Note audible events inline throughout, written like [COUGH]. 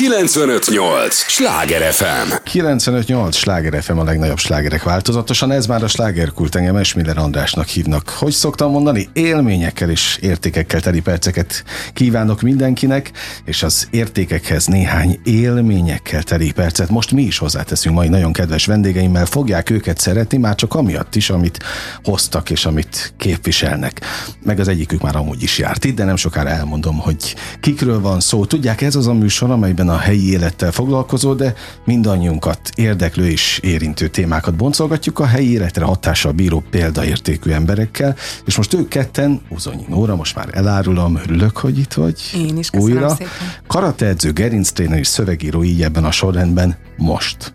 958! Sláger FM! 958! Sláger FM a legnagyobb slágerek változatosan, ez már a slágerkult engem Esmiller Andrásnak hívnak. Hogy szoktam mondani, élményekkel és értékekkel teli perceket kívánok mindenkinek, és az értékekhez néhány élményekkel teli percet most mi is hozzáteszünk mai nagyon kedves vendégeimmel, fogják őket szeretni, már csak amiatt is, amit hoztak és amit képviselnek. Meg az egyikük már amúgy is járt itt, de nem sokára elmondom, hogy kikről van szó. Tudják, ez az a műsor, amelyben a helyi élettel foglalkozó, de mindannyiunkat érdeklő és érintő témákat boncolgatjuk a helyi életre hatással bíró példaértékű emberekkel, és most ők ketten, Uzonyi Nóra, most már elárulom, örülök, hogy itt vagy. Én is, köszönöm Újra. szépen. Karateedző, gerinctréner és szövegíró így ebben a sorrendben most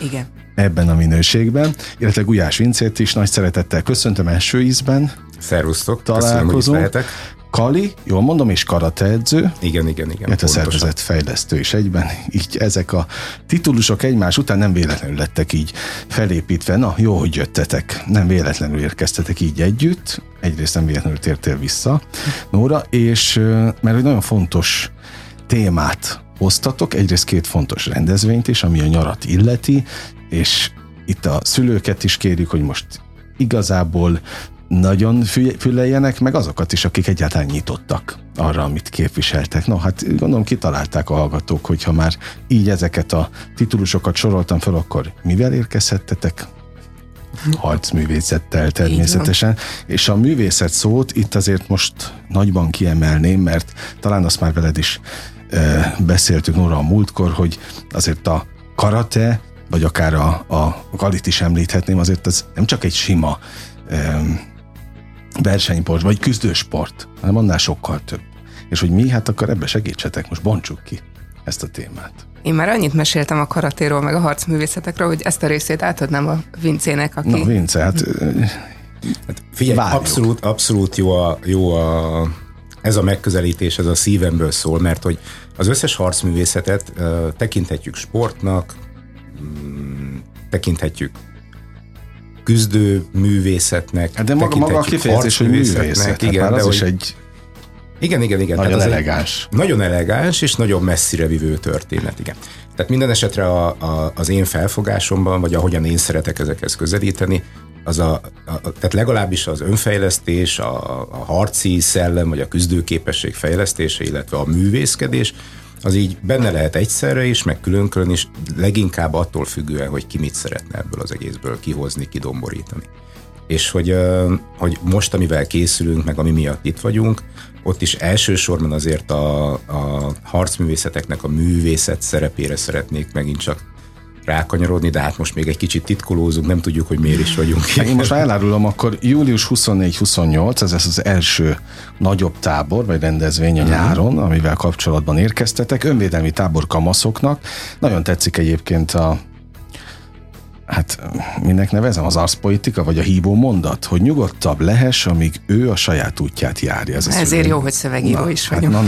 Igen. ebben a minőségben, illetve Gulyás Vincét is nagy szeretettel köszöntöm első ízben, Szervusztok, köszönöm, hogy itt találkozunk. lehetek. Kali, jól mondom, és karateedző, Igen, igen, igen. illetve pontosan. szervezetfejlesztő is egyben. Így ezek a titulusok egymás után nem véletlenül lettek így felépítve. Na, jó, hogy jöttetek. Nem véletlenül érkeztetek így együtt. Egyrészt nem véletlenül tértél vissza, Nóra, és mert egy nagyon fontos témát hoztatok, egyrészt két fontos rendezvényt is, ami a nyarat illeti, és itt a szülőket is kérjük, hogy most igazából nagyon fü- füleljenek, meg azokat is, akik egyáltalán nyitottak arra, amit képviseltek. No, hát gondolom kitalálták a hallgatók, hogy ha már így ezeket a titulusokat soroltam fel, akkor mivel érkezhettetek? Harcművészettel természetesen. És a művészet szót itt azért most nagyban kiemelném, mert talán azt már veled is e, beszéltük Nóra a múltkor, hogy azért a karate, vagy akár a, a galit is említhetném, azért ez nem csak egy sima e, versenysport, vagy küzdősport, hanem annál sokkal több. És hogy mi, hát akkor ebbe segítsetek, most bontsuk ki ezt a témát. Én már annyit meséltem a karatéról, meg a harcművészetekről, hogy ezt a részét átadnám a Vincének, aki... Na, Vince, hát ö, Hát figyelj, Várjuk. abszolút, abszolút jó, a, jó a, ez a megközelítés, ez a szívemből szól, mert hogy az összes harcművészetet uh, tekinthetjük sportnak, mm, tekinthetjük küzdő művészetnek, hát de maga, maga a kifejezés, hogy művészet, hát igen, már de az hogy, is egy igen, igen, igen. nagyon tehát elegáns. Nagyon elegáns és nagyon messzire vivő történet, igen. Tehát minden esetre a, a, az én felfogásomban, vagy ahogyan én szeretek ezekhez közelíteni, az a, a, tehát legalábbis az önfejlesztés, a, a harci szellem, vagy a küzdőképesség fejlesztése, illetve a művészkedés, az így benne lehet egyszerre is, meg külön-külön is, leginkább attól függően, hogy ki mit szeretne ebből az egészből kihozni, kidomborítani. És hogy, hogy most, amivel készülünk, meg ami miatt itt vagyunk, ott is elsősorban azért a, a harcművészeteknek a művészet szerepére szeretnék megint csak rákanyarodni, de hát most még egy kicsit titkolózunk, nem tudjuk, hogy miért is vagyunk Hát Én most már elárulom, akkor július 24-28, ez lesz az első nagyobb tábor, vagy rendezvény Mhm. a nyáron, amivel kapcsolatban érkeztetek. Önvédelmi tábor kamaszoknak. Nagyon tetszik egyébként a hát minek nevezem, az arszpolitika, vagy a hívó mondat, hogy nyugodtabb lehess, amíg ő a saját útját járja. Ez Ezért szöveg. jó, hogy szövegíró is vagyok. Hát,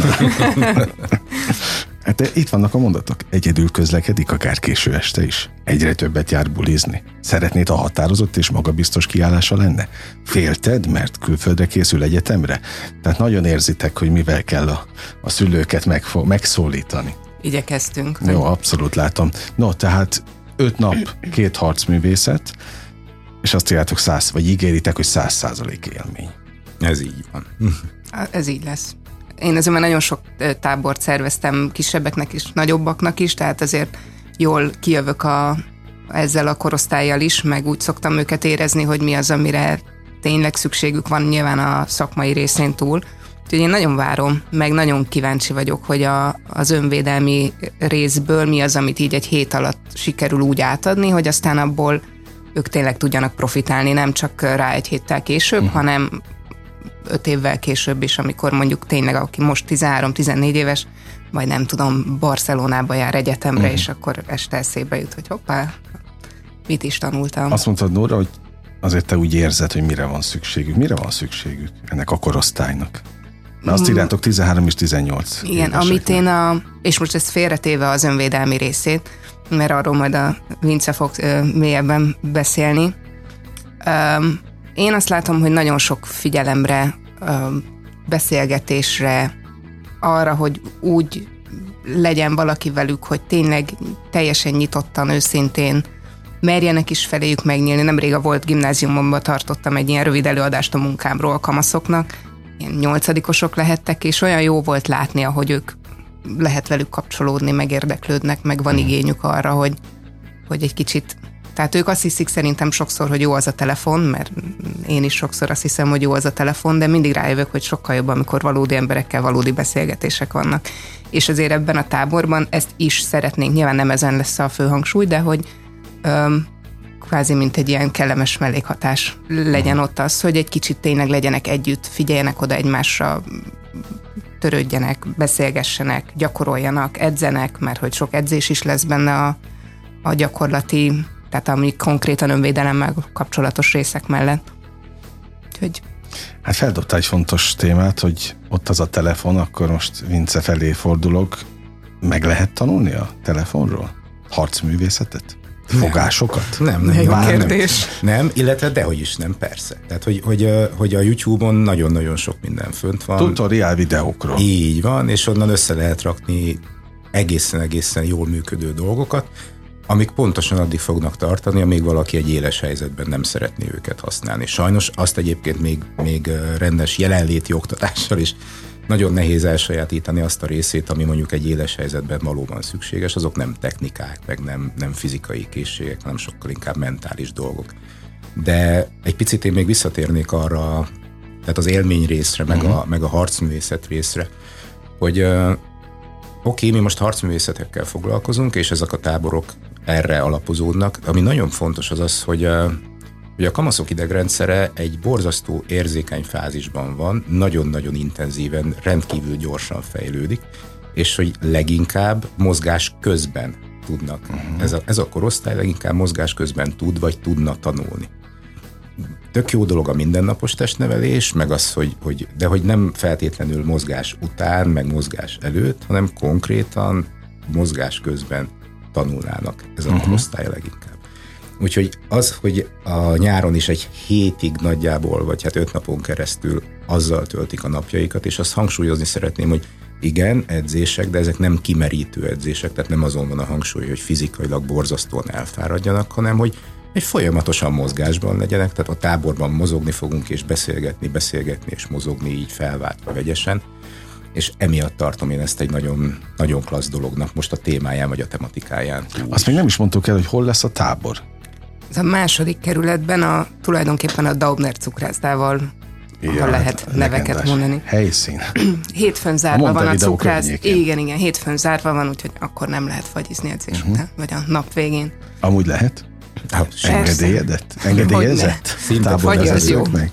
na, na. [LAUGHS] hát itt vannak a mondatok. Egyedül közlekedik, akár késő este is. Egyre többet jár bulizni. Szeretnéd, ha határozott és magabiztos kiállása lenne? Félted, mert külföldre készül egyetemre? Tehát nagyon érzitek, hogy mivel kell a, a szülőket megfo- megszólítani. Igyekeztünk. Jó, abszolút látom. No, tehát öt nap, két harcművészet, és azt írjátok száz, vagy ígéritek, hogy száz százalék élmény. Ez így van. Ez így lesz. Én azért már nagyon sok tábort szerveztem kisebbeknek is, nagyobbaknak is, tehát azért jól kijövök a, ezzel a korosztályjal is, meg úgy szoktam őket érezni, hogy mi az, amire tényleg szükségük van nyilván a szakmai részén túl. Úgyhogy én nagyon várom, meg nagyon kíváncsi vagyok, hogy a, az önvédelmi részből mi az, amit így egy hét alatt sikerül úgy átadni, hogy aztán abból ők tényleg tudjanak profitálni, nem csak rá egy héttel később, uh-huh. hanem öt évvel később is, amikor mondjuk tényleg, aki most 13-14 éves, vagy nem tudom, Barcelonába jár egyetemre, uh-huh. és akkor este eszébe jut, hogy hoppá, mit is tanultam. Azt mondtad, Nóra, hogy azért te úgy érzed, hogy mire van szükségük. Mire van szükségük ennek a korosztálynak? Mert azt írjátok 13 és 18 Mm. Igen, amit én a, és most ezt félretéve az önvédelmi részét, mert arról majd a Vince fog ö, mélyebben beszélni. Öm, én azt látom, hogy nagyon sok figyelemre, beszélgetésre, arra, hogy úgy legyen valaki velük, hogy tényleg teljesen nyitottan, őszintén merjenek is feléjük megnyílni. Nemrég a volt gimnáziumomban tartottam egy ilyen rövid előadást a munkámról a kamaszoknak, ilyen nyolcadikosok lehettek, és olyan jó volt látni, ahogy ők lehet velük kapcsolódni, megérdeklődnek, meg van hmm. igényük arra, hogy, hogy egy kicsit tehát ők azt hiszik szerintem sokszor, hogy jó az a telefon, mert én is sokszor azt hiszem, hogy jó az a telefon, de mindig rájövök, hogy sokkal jobb, amikor valódi emberekkel valódi beszélgetések vannak. És azért ebben a táborban ezt is szeretnénk, nyilván nem ezen lesz a fő de hogy öm, kvázi mint egy ilyen kellemes mellékhatás legyen ott az, hogy egy kicsit tényleg legyenek együtt, figyeljenek oda egymásra, törődjenek, beszélgessenek, gyakoroljanak, edzenek, mert hogy sok edzés is lesz benne a, a gyakorlati, tehát ami konkrétan önvédelemmel kapcsolatos részek mellett. Úgyhogy Hát feldobtál egy fontos témát, hogy ott az a telefon, akkor most Vince felé fordulok. Meg lehet tanulni a telefonról? Harcművészetet? Fogásokat? Nem, nem. Jó kérdés. Nem, nem, illetve dehogy is nem, persze. Tehát, hogy, hogy, hogy a YouTube-on nagyon-nagyon sok minden fönt van. Tutoriál videókról. Így van, és onnan össze lehet rakni egészen-egészen jól működő dolgokat, amik pontosan addig fognak tartani, amíg valaki egy éles helyzetben nem szeretné őket használni. Sajnos azt egyébként még, még rendes jelenléti oktatással is nagyon nehéz elsajátítani azt a részét, ami mondjuk egy éles helyzetben valóban szükséges, azok nem technikák, meg nem, nem fizikai készségek, hanem sokkal inkább mentális dolgok. De egy picit én még visszatérnék arra, tehát az élmény részre, meg, uh-huh. a, meg a harcművészet részre, hogy oké, okay, mi most harcművészetekkel foglalkozunk, és ezek a táborok erre alapozódnak. Ami nagyon fontos az az, hogy uh, hogy a kamaszok idegrendszere egy borzasztó érzékeny fázisban van, nagyon-nagyon intenzíven, rendkívül gyorsan fejlődik, és hogy leginkább mozgás közben tudnak. Uh-huh. Ez, a, ez a korosztály leginkább mozgás közben tud, vagy tudna tanulni. Tök jó dolog a mindennapos testnevelés, meg az, hogy, hogy de hogy nem feltétlenül mozgás után, meg mozgás előtt, hanem konkrétan mozgás közben tanulnának ez a uh-huh. korosztály leginkább. Úgyhogy az, hogy a nyáron is egy hétig nagyjából, vagy hát öt napon keresztül azzal töltik a napjaikat, és azt hangsúlyozni szeretném, hogy igen, edzések, de ezek nem kimerítő edzések, tehát nem azon van a hangsúly, hogy fizikailag borzasztóan elfáradjanak, hanem hogy egy folyamatosan mozgásban legyenek, tehát a táborban mozogni fogunk, és beszélgetni, beszélgetni, és mozogni így felváltva vegyesen, és emiatt tartom én ezt egy nagyon, nagyon klassz dolognak most a témáján, vagy a tematikáján. Azt még nem is mondtuk el, hogy hol lesz a tábor. Ez a második kerületben a, tulajdonképpen a Daubner cukrászdával ha lehet neveket mondani. Helyszín. [CLEARS THROAT] Hétfőn zárva van a cukrász. Igen, igen, hétfőn zárva van, úgyhogy akkor nem lehet fagyizni edzés uh-huh. után, vagy a nap végén. Amúgy lehet? Engedélyedett? Engedélyezett? Táborvezetőknek.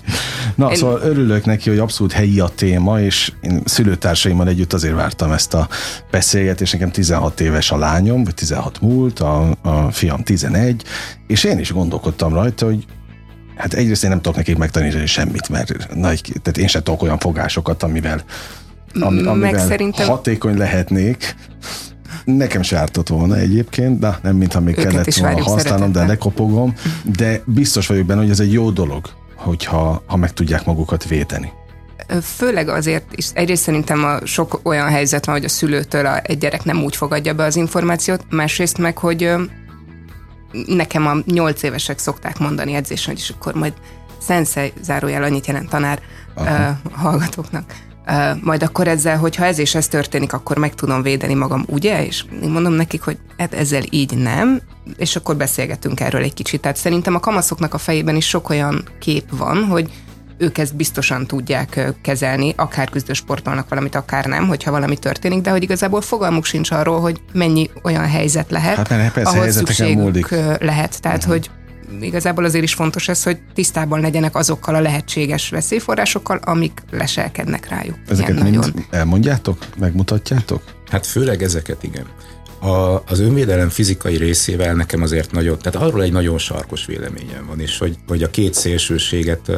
Na, én... szóval örülök neki, hogy abszolút helyi a téma, és én szülőtársaimmal együtt azért vártam ezt a beszélgetést. Nekem 16 éves a lányom, vagy 16 múlt, a, a fiam 11, és én is gondolkodtam rajta, hogy hát egyrészt én nem tudok nekik megtanítani semmit, mert nagy, tehát én sem tudok olyan fogásokat, amivel, ami, amivel szerintem... hatékony lehetnék, Nekem se ártott volna egyébként, de nem mintha még Őket kellett volna használnom, de ne kopogom. De biztos vagyok benne, hogy ez egy jó dolog, hogyha ha meg tudják magukat védeni. Főleg azért is, egyrészt szerintem a sok olyan helyzet van, hogy a szülőtől a, egy gyerek nem úgy fogadja be az információt, másrészt meg, hogy nekem a nyolc évesek szokták mondani edzésen, és akkor majd szenszej zárójel annyit jelent tanár uh, hallgatóknak, majd akkor ezzel, hogyha ez és ez történik, akkor meg tudom védeni magam, ugye? És én mondom nekik, hogy hát ezzel így nem, és akkor beszélgetünk erről egy kicsit. Tehát szerintem a kamaszoknak a fejében is sok olyan kép van, hogy ők ezt biztosan tudják kezelni, akár küzdősportolnak valamit, akár nem, hogyha valami történik, de hogy igazából fogalmuk sincs arról, hogy mennyi olyan helyzet lehet, hát, persze, ahol szükségük múlik. lehet. Tehát, uh-huh. hogy igazából azért is fontos ez, hogy tisztában legyenek azokkal a lehetséges veszélyforrásokkal, amik leselkednek rájuk. Ezeket mind nagyon. elmondjátok, megmutatjátok? Hát főleg ezeket, igen. A, az önvédelem fizikai részével nekem azért nagyon, tehát arról egy nagyon sarkos véleményem van, és hogy, hogy a két szélsőséget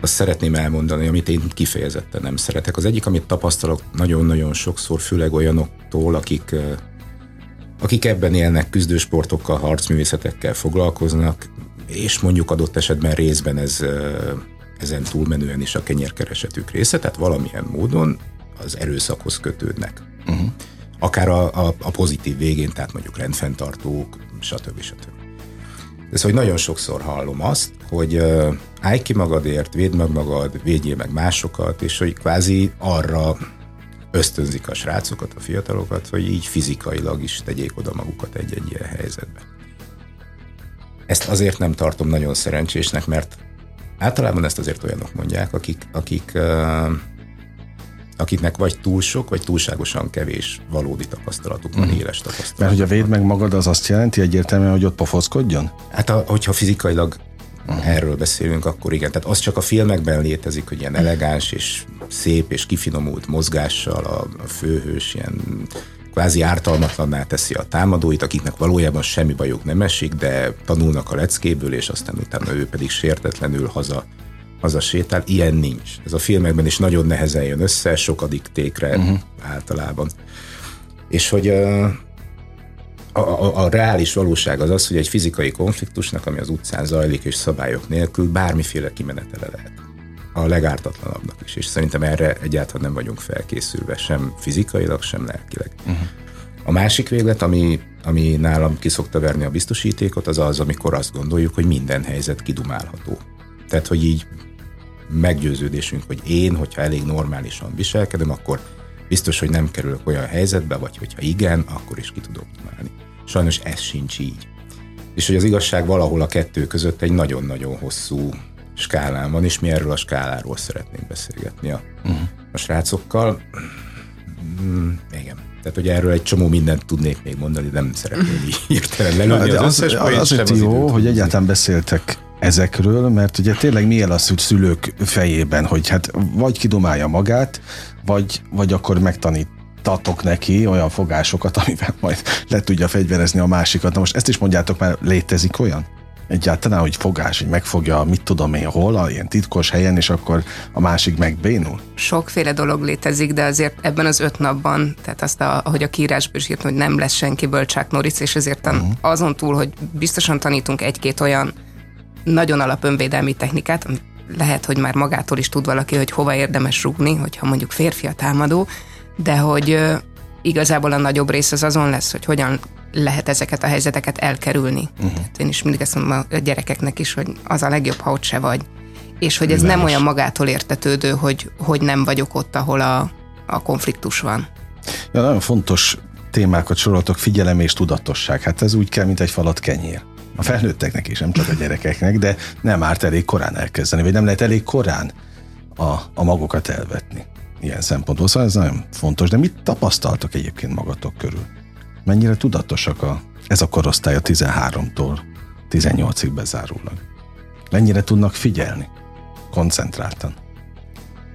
azt szeretném elmondani, amit én kifejezetten nem szeretek. Az egyik, amit tapasztalok nagyon-nagyon sokszor, főleg olyanoktól, akik akik ebben élnek, küzdősportokkal, harcművészetekkel foglalkoznak, és mondjuk adott esetben részben ez ezen túlmenően is a kenyérkeresetük része, tehát valamilyen módon az erőszakhoz kötődnek. Uh-huh. Akár a, a, a pozitív végén, tehát mondjuk rendfenntartók, stb. stb. Ez, hogy nagyon sokszor hallom azt, hogy uh, állj ki magadért, védd meg magad, védjél meg másokat, és hogy kvázi arra ösztönzik a srácokat, a fiatalokat, hogy így fizikailag is tegyék oda magukat egy-egy ilyen helyzetbe. Ezt azért nem tartom nagyon szerencsésnek, mert általában ezt azért olyanok mondják, akik, akik uh, akiknek vagy túl sok, vagy túlságosan kevés valódi tapasztalatuk van, mm. éles tapasztalatuk. Mert hogy a véd meg magad az azt jelenti egyértelműen, hogy ott pofozkodjon? Hát a, hogyha fizikailag uh-huh. erről beszélünk, akkor igen. Tehát az csak a filmekben létezik, hogy ilyen elegáns és szép és kifinomult mozgással a, a főhős ilyen kvázi ártalmatlanná teszi a támadóit, akiknek valójában semmi bajuk nem esik, de tanulnak a leckéből, és aztán utána ő pedig sértetlenül haza haza sétál, ilyen nincs. Ez a filmekben is nagyon nehezen jön össze, sokadik tékre uh-huh. általában. És hogy a, a, a, a reális valóság az az, hogy egy fizikai konfliktusnak, ami az utcán zajlik és szabályok nélkül, bármiféle kimenetele lehet. A legártatlanabbnak is, és szerintem erre egyáltalán nem vagyunk felkészülve, sem fizikailag, sem lelkileg. Uh-huh. A másik véglet, ami, ami nálam kiszokta verni a biztosítékot, az az, amikor azt gondoljuk, hogy minden helyzet kidumálható. Tehát, hogy így meggyőződésünk, hogy én, hogyha elég normálisan viselkedem, akkor biztos, hogy nem kerülök olyan helyzetbe, vagy hogyha igen, akkor is ki tudok dumálni. Sajnos ez sincs így. És hogy az igazság valahol a kettő között egy nagyon-nagyon hosszú skálán van, és mi erről a skáláról szeretnénk beszélgetni a, uh-huh. a srácokkal. Mm, igen. Tehát, hogy erről egy csomó mindent tudnék még mondani, nem szeretném így [LAUGHS] hirtelen lelőni az, az összes az, Azért jó, hogy egyáltalán beszéltek ezekről, mert ugye tényleg mi a szülők fejében, hogy hát vagy kidomálja magát, vagy, vagy akkor megtanítatok neki olyan fogásokat, [LAUGHS] amivel majd le tudja fegyverezni a másikat. Na most ezt is mondjátok, már létezik olyan? Egyáltalán, hogy fogás, hogy megfogja, mit tudom én, hol, a ilyen titkos helyen, és akkor a másik megbénul? Sokféle dolog létezik, de azért ebben az öt napban, tehát azt, a, ahogy a kiírásban is írt, hogy nem lesz senkiből Chuck Norris, és ezért uh-huh. azon túl, hogy biztosan tanítunk egy-két olyan nagyon alap önvédelmi technikát, amit lehet, hogy már magától is tud valaki, hogy hova érdemes rúgni, hogyha mondjuk férfi a támadó, de hogy igazából a nagyobb rész az azon lesz, hogy hogyan lehet ezeket a helyzeteket elkerülni. Uh-huh. én is mindig ezt mondom a gyerekeknek is, hogy az a legjobb, ha ott se vagy. És hogy ez Világos. nem olyan magától értetődő, hogy, hogy nem vagyok ott, ahol a, a konfliktus van. Ja, nagyon fontos témákat soroltok, figyelem és tudatosság. Hát ez úgy kell, mint egy falat kenyér a felnőtteknek is, nem csak a gyerekeknek, de nem árt elég korán elkezdeni, vagy nem lehet elég korán a, a magokat elvetni ilyen szempontból. Szóval ez nagyon fontos, de mit tapasztaltok egyébként magatok körül? Mennyire tudatosak a, ez a korosztály a 13-tól 18-ig bezárólag? Mennyire tudnak figyelni? Koncentráltan?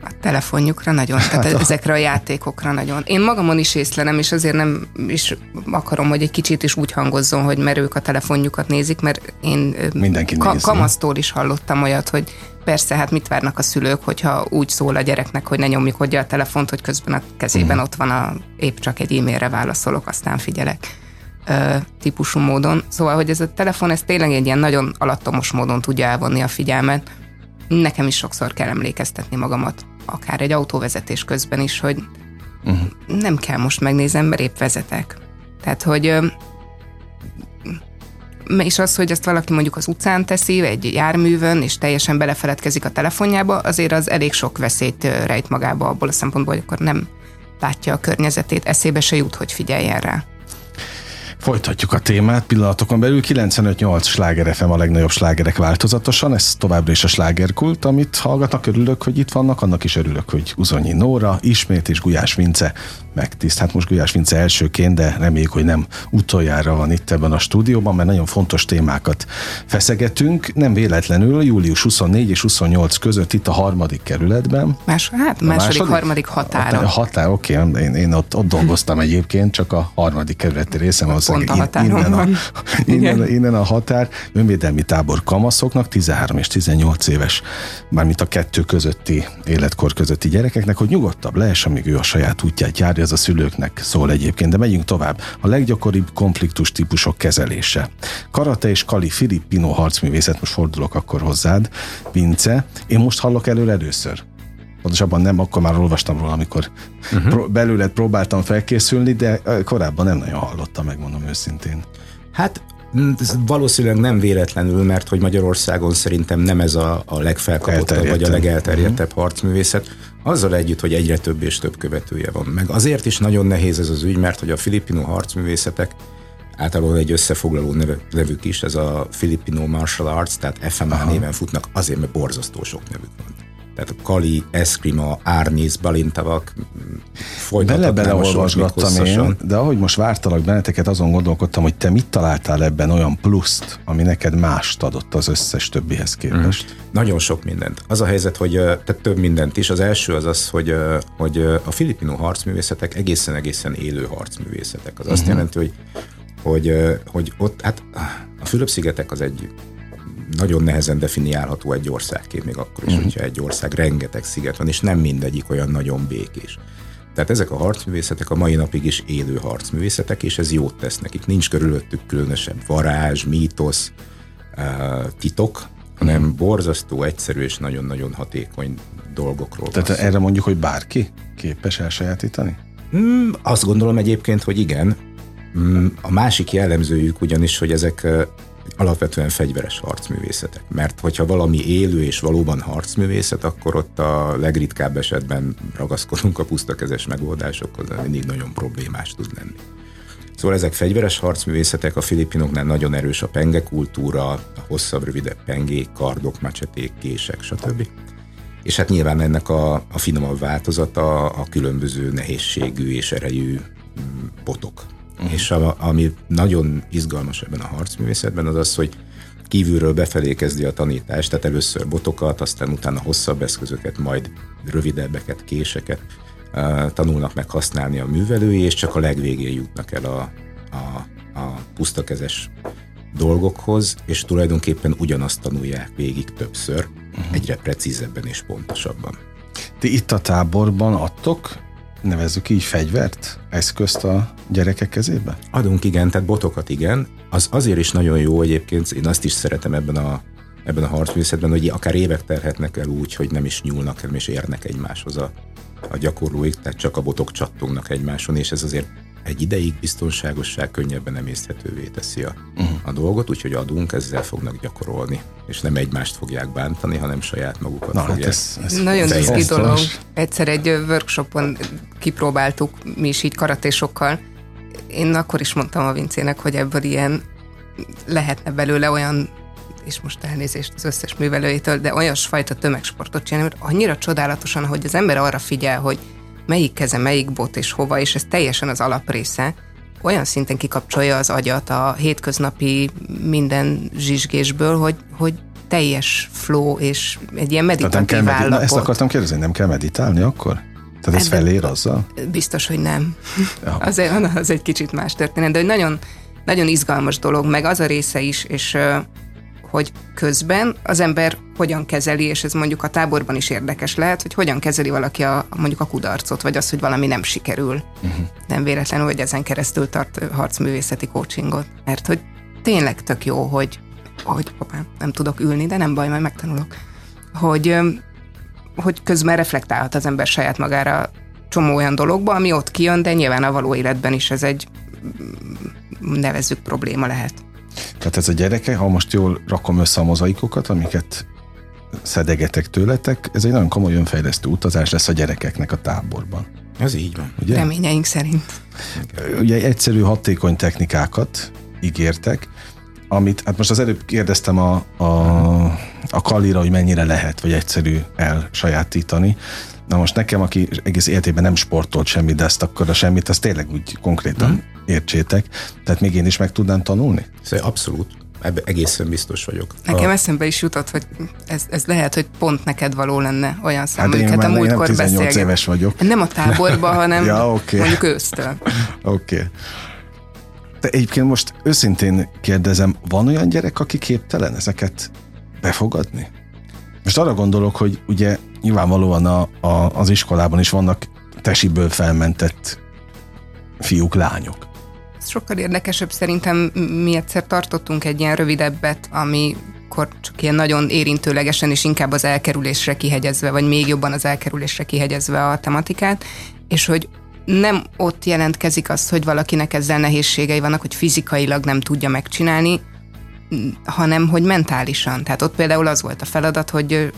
a telefonjukra nagyon, tehát hát ezekre a játékokra nagyon. Én magamon is észlelem, és azért nem is akarom, hogy egy kicsit is úgy hangozzon, hogy mert ők a telefonjukat nézik, mert én Mindenki ka- kamasztól is hallottam olyat, hogy persze, hát mit várnak a szülők, hogyha úgy szól a gyereknek, hogy ne nyomjuk hogy a telefont, hogy közben a kezében uh-huh. ott van a épp csak egy e-mailre válaszolok, aztán figyelek típusú módon. Szóval, hogy ez a telefon, ez tényleg egy ilyen nagyon alattomos módon tudja elvonni a figyelmet, nekem is sokszor kell emlékeztetni magamat, akár egy autóvezetés közben is, hogy uh-huh. nem kell most megnézem, mert épp vezetek. Tehát, hogy és az, hogy ezt valaki mondjuk az utcán teszi, egy járművön, és teljesen belefeledkezik a telefonjába, azért az elég sok veszélyt rejt magába abból a szempontból, hogy akkor nem látja a környezetét, eszébe se jut, hogy figyeljen rá. Folytatjuk a témát pillanatokon belül. 95-8 sláger FM a legnagyobb slágerek változatosan. Ez továbbra is a slágerkult, amit hallgatnak. Örülök, hogy itt vannak. Annak is örülök, hogy Uzonyi Nóra ismét és Gulyás Vince megtiszt. Hát most Gulyás Vince elsőként, de reméljük, hogy nem utoljára van itt ebben a stúdióban, mert nagyon fontos témákat feszegetünk. Nem véletlenül július 24 és 28 között itt a harmadik kerületben. Más, hát, második, második, harmadik határa. A határ, oké, okay, én, én ott, ott dolgoztam [LAUGHS] egyébként, csak a harmadik kerületi részem az Pont a határon innen, van. A, [LAUGHS] innen, innen a határ. Önvédelmi tábor kamaszoknak, 13 és 18 éves, mármint a kettő közötti életkor közötti gyerekeknek, hogy nyugodtabb lehessen, amíg ő a saját útját járja, ez a szülőknek szól egyébként, de megyünk tovább. A leggyakoribb konfliktus típusok kezelése. Karate és Kali Filippino harcművészet, most fordulok akkor hozzád, Vince. Én most hallok előre először. pontosabban nem, akkor már olvastam róla, amikor uh-huh. pró- belőled próbáltam felkészülni, de korábban nem nagyon hallottam, megmondom őszintén. Hát ez valószínűleg nem véletlenül, mert hogy Magyarországon szerintem nem ez a, a legfelkapottabb vagy a legelterjedtebb uh-huh. harcművészet, azzal együtt, hogy egyre több és több követője van. Meg azért is nagyon nehéz ez az ügy, mert hogy a filipino harcművészetek általában egy összefoglaló nevük is, ez a Filipino Martial Arts, tehát FMA Aha. néven futnak, azért, mert borzasztó sok nevük van. Tehát Kali, Eskrima, Árnyész, Balintavak, Bele-bele olvasgattam én, de ahogy most vártalak benneteket, azon gondolkodtam, hogy te mit találtál ebben olyan pluszt, ami neked mást adott az összes többihez képest. Mm. Nagyon sok mindent. Az a helyzet, hogy tehát több mindent is. Az első az az, hogy, hogy a filipino harcművészetek egészen-egészen élő harcművészetek. Az azt uh-huh. jelenti, hogy hogy, hogy ott, hát a Fülöp-szigetek az egy nagyon nehezen definiálható egy országként, még akkor is, uh-huh. hogyha egy ország rengeteg sziget van, és nem mindegyik olyan nagyon békés. Tehát ezek a harcművészetek a mai napig is élő harcművészetek, és ez jót tesz nekik. Nincs körülöttük különösebb varázs, mítosz, titok, hanem uh-huh. borzasztó, egyszerű és nagyon-nagyon hatékony dolgokról. Tehát erre mondjuk, hogy bárki képes elsajátítani? Hmm, azt gondolom egyébként, hogy igen, Mm, a másik jellemzőjük ugyanis, hogy ezek alapvetően fegyveres harcművészetek. Mert hogyha valami élő és valóban harcművészet, akkor ott a legritkább esetben ragaszkodunk a pusztakezes megoldásokhoz, de mindig nagyon problémás tud lenni. Szóval ezek fegyveres harcművészetek, a filipinoknál nagyon erős a penge kultúra, a hosszabb, rövidebb pengék, kardok, macseték, kések, stb. És hát nyilván ennek a, a finomabb változata a különböző nehézségű és erejű mm, botok, Uh-huh. És a, ami nagyon izgalmas ebben a harcművészetben az az, hogy kívülről befelé kezdi a tanítást, tehát először botokat, aztán utána hosszabb eszközöket, majd rövidebbeket, késeket uh, tanulnak meg használni a művelői, és csak a legvégén jutnak el a, a, a pusztakezes dolgokhoz, és tulajdonképpen ugyanazt tanulják végig többször, uh-huh. egyre precízebben és pontosabban. Ti itt a táborban adtok nevezzük így fegyvert, eszközt a gyerekek kezébe? Adunk igen, tehát botokat igen. Az azért is nagyon jó egyébként, én azt is szeretem ebben a, ebben a harcművészetben, hogy akár évek terhetnek el úgy, hogy nem is nyúlnak, nem is érnek egymáshoz a, a gyakorlóik, tehát csak a botok csattognak egymáson, és ez azért egy ideig biztonságosság könnyebben emészthetővé teszi a, uh-huh. a dolgot, úgyhogy adunk, ezzel fognak gyakorolni, és nem egymást fogják bántani, hanem saját magukat Na, hát fogják. Hát ez, ez Nagyon izgi dolog. Egyszer egy workshopon kipróbáltuk mi is így karatésokkal. Én akkor is mondtam a Vincének, hogy ebből ilyen lehetne belőle olyan és most elnézést az összes művelőjétől, de olyasfajta tömegsportot csinálni, mert annyira csodálatosan, hogy az ember arra figyel, hogy melyik keze, melyik bot és hova, és ez teljesen az alaprésze, olyan szinten kikapcsolja az agyat a hétköznapi minden zsizsgésből, hogy, hogy teljes flow és egy ilyen meditatív kell állapot. Na, ezt akartam kérdezni, nem kell meditálni akkor? Tehát ez felér azzal? Biztos, hogy nem. Ja. [LAUGHS] Azért az egy kicsit más történet, de hogy nagyon, nagyon izgalmas dolog, meg az a része is, és hogy közben az ember hogyan kezeli, és ez mondjuk a táborban is érdekes lehet, hogy hogyan kezeli valaki a, mondjuk a kudarcot, vagy az, hogy valami nem sikerül. Uh-huh. Nem véletlenül, hogy ezen keresztül tart harcművészeti coachingot. Mert hogy tényleg tök jó, hogy, hogy hoppá, nem tudok ülni, de nem baj, majd megtanulok. Hogy, hogy közben reflektálhat az ember saját magára csomó olyan dologba, ami ott kijön, de nyilván a való életben is ez egy nevezzük probléma lehet. Tehát ez a gyerekek, ha most jól rakom össze a mozaikokat, amiket szedegetek tőletek, ez egy nagyon komoly önfejlesztő utazás lesz a gyerekeknek a táborban. Ez így van. Ugye? Reményeink szerint. Ugye egyszerű, hatékony technikákat ígértek, amit, hát most az előbb kérdeztem a, a, a Kallira, hogy mennyire lehet, vagy egyszerű elsajátítani. Na most nekem, aki egész életében nem sportolt semmit, de ezt akkor a semmit, azt tényleg úgy konkrétan hmm. értsétek. Tehát még én is meg tudnám tanulni? Szóval abszolút. Ebbe egészen biztos vagyok. Nekem a... eszembe is jutott, hogy ez, ez lehet, hogy pont neked való lenne olyan szám, hát amiket a múltkor beszélgetünk. éves vagyok. Nem a táborban, [LAUGHS] hanem ja, okay. mondjuk ősztől. [LAUGHS] Oké. Okay. De egyébként most őszintén kérdezem, van olyan gyerek, aki képtelen ezeket befogadni? Most arra gondolok, hogy ugye nyilvánvalóan a, a, az iskolában is vannak tesiből felmentett fiúk, lányok. Ez sokkal érdekesebb szerintem, mi egyszer tartottunk egy ilyen rövidebbet, ami akkor csak ilyen nagyon érintőlegesen és inkább az elkerülésre kihegyezve, vagy még jobban az elkerülésre kihegyezve a tematikát, és hogy nem ott jelentkezik az, hogy valakinek ezzel nehézségei vannak, hogy fizikailag nem tudja megcsinálni, hanem hogy mentálisan. Tehát ott például az volt a feladat, hogy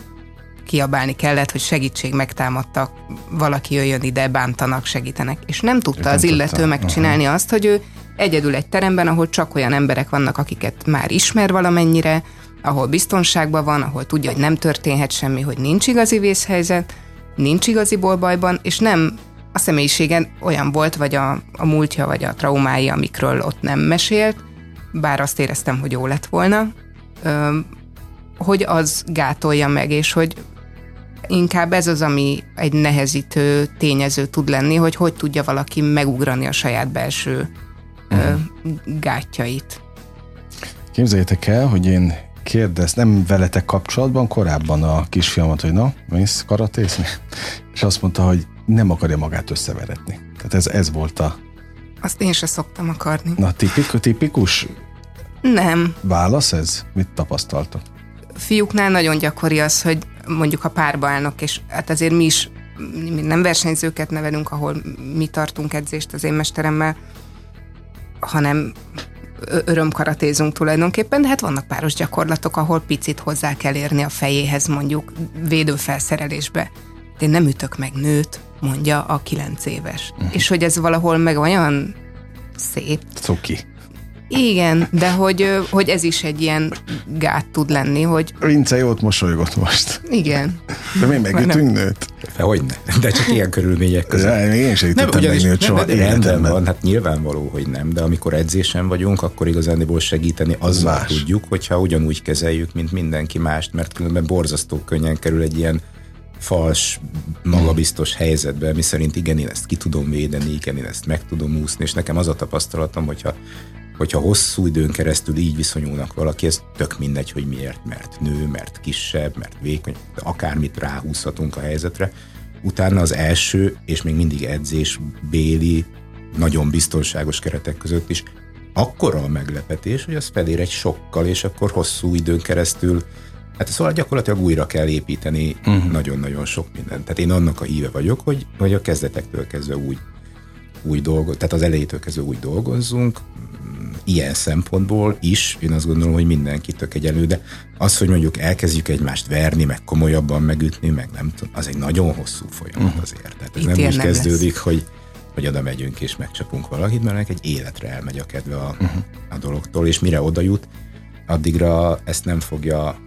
kiabálni kellett, hogy segítség megtámadtak, valaki jöjjön ide, bántanak, segítenek. És nem tudta nem az illető tudta. megcsinálni Aha. azt, hogy ő egyedül egy teremben, ahol csak olyan emberek vannak, akiket már ismer valamennyire, ahol biztonságban van, ahol tudja, hogy nem történhet semmi, hogy nincs igazi vészhelyzet, nincs igazi bajban, és nem a személyiségen olyan volt, vagy a, a múltja, vagy a traumái, amikről ott nem mesélt, bár azt éreztem, hogy jó lett volna, hogy az gátolja meg, és hogy inkább ez az, ami egy nehezítő tényező tud lenni, hogy hogy tudja valaki megugrani a saját belső uh-huh. gátjait. Képzeljétek el, hogy én kérdez, nem veletek kapcsolatban, korábban a kisfiamat, hogy na, mész karatézni? [LAUGHS] És azt mondta, hogy nem akarja magát összeveretni. Tehát ez, ez volt a... Azt én se szoktam akarni. Na, tipik, tipikus nem. Válasz ez? Mit tapasztaltok? Fiúknál nagyon gyakori az, hogy mondjuk ha párba állnak, és hát azért mi is mi nem versenyzőket nevelünk, ahol mi tartunk edzést az én mesteremmel, hanem örömkaratézunk tulajdonképpen, de hát vannak páros gyakorlatok, ahol picit hozzá kell érni a fejéhez mondjuk védőfelszerelésbe. Én nem ütök meg nőt, mondja a kilenc éves. Uh-huh. És hogy ez valahol meg olyan szép. Cuki. Igen, de hogy, hogy ez is egy ilyen gát tud lenni, hogy... Vince jót mosolygott most. Igen. De mi megütünk nőt? Hogy ne, de csak ilyen körülmények között. Ja, én sem nem, ugyanis, nőt soha nem, rendben van, hát nyilvánvaló, hogy nem, de amikor edzésen vagyunk, akkor igazándiból segíteni azzal más. tudjuk, hogyha ugyanúgy kezeljük, mint mindenki mást, mert különben borzasztó könnyen kerül egy ilyen fals, magabiztos helyzetbe, mi szerint igen, én ezt ki tudom védeni, igen, én ezt meg tudom úszni, és nekem az a tapasztalatom, hogyha hogyha hosszú időn keresztül így viszonyulnak valaki, ez tök mindegy, hogy miért, mert nő, mert kisebb, mert vékony, akármit ráhúzhatunk a helyzetre. Utána az első, és még mindig edzés béli, nagyon biztonságos keretek között is, akkora a meglepetés, hogy az felér egy sokkal, és akkor hosszú időn keresztül Hát szóval gyakorlatilag újra kell építeni uh-huh. nagyon-nagyon sok mindent. Tehát én annak a híve vagyok, hogy, hogy a kezdetektől kezdve úgy, úgy dolgoz, tehát az elejétől kezdve úgy dolgozzunk, ilyen szempontból is, én azt gondolom, hogy mindenki tök egyelő, de az, hogy mondjuk elkezdjük egymást verni, meg komolyabban megütni, meg nem tudom, az egy nagyon hosszú folyamat uh-huh. azért. Tehát ez Itt nem úgy kezdődik, lesz. hogy hogy oda megyünk és megcsapunk valakit, mert egy életre elmegy a kedve a, uh-huh. a dologtól, és mire oda jut, addigra ezt nem fogja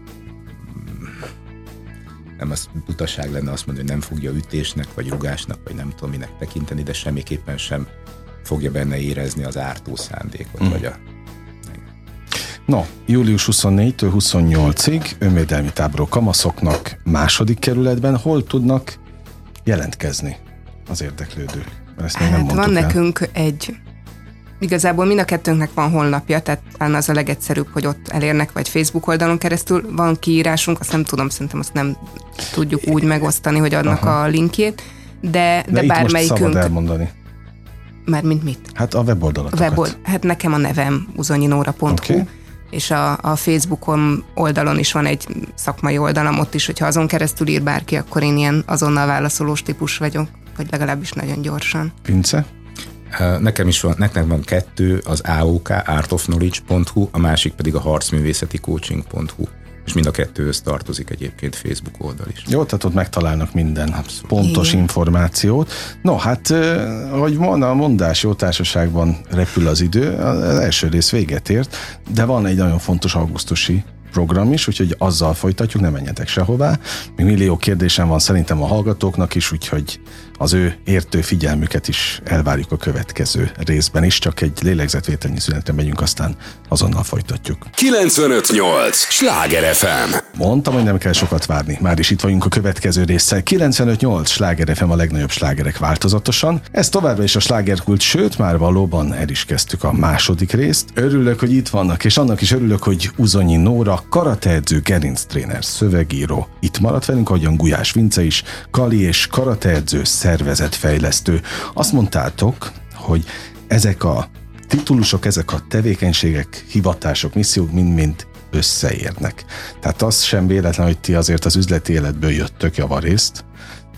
nem az butaság lenne azt mondani, hogy nem fogja ütésnek, vagy rugásnak, vagy nem tudom minek tekinteni, de semmiképpen sem fogja benne érezni az ártó szándékot, mm. vagy a No, július 24-től 28-ig önvédelmi táborok kamaszoknak második kerületben hol tudnak jelentkezni az érdeklődők? Ezt még hát nem van el. nekünk egy Igazából mind a kettőnknek van honlapja, tehát talán az a legegyszerűbb, hogy ott elérnek, vagy Facebook oldalon keresztül van kiírásunk, azt nem tudom, szerintem azt nem tudjuk úgy megosztani, hogy adnak Aha. a linkjét, de, de, de bármelyikünk... Most elmondani. Már mint mit? Hát a weboldalatokat. Webold, hát nekem a nevem uzonyinóra.hu, okay. és a, a Facebookon oldalon is van egy szakmai oldalam, ott is, hogyha azon keresztül ír bárki, akkor én ilyen azonnal válaszolós típus vagyok, vagy legalábbis nagyon gyorsan. Pince? Nekem is van, nekem van kettő, az AOK, artofknowledge.hu, a másik pedig a harcművészeti coaching.hu és mind a kettőhöz tartozik egyébként Facebook oldal is. Jó, tehát ott megtalálnak minden Abszolút. pontos Igen. információt. No, hát, hogy van a mondás, jó társaságban repül az idő, az első rész véget ért, de van egy nagyon fontos augusztusi program is, úgyhogy azzal folytatjuk, ne menjetek sehová. Még millió kérdésem van szerintem a hallgatóknak is, úgyhogy az ő értő figyelmüket is elvárjuk a következő részben is, csak egy lélegzetvételnyi szünetre megyünk, aztán azonnal folytatjuk. 958! Sláger FM! Mondtam, hogy nem kell sokat várni. Már is itt vagyunk a következő résszel. 958! Sláger FM a legnagyobb slágerek változatosan. Ez továbbra is a slágerkult, sőt, már valóban el is kezdtük a második részt. Örülök, hogy itt vannak, és annak is örülök, hogy Uzonyi Nóra, karateedző, gerinctréner, szövegíró. Itt maradt velünk, ahogyan Gulyás Vince is, Kali és karateedző, szervezetfejlesztő. Azt mondtátok, hogy ezek a titulusok, ezek a tevékenységek, hivatások, missziók mind-mind összeérnek. Tehát az sem véletlen, hogy ti azért az üzleti életből jöttök javarészt,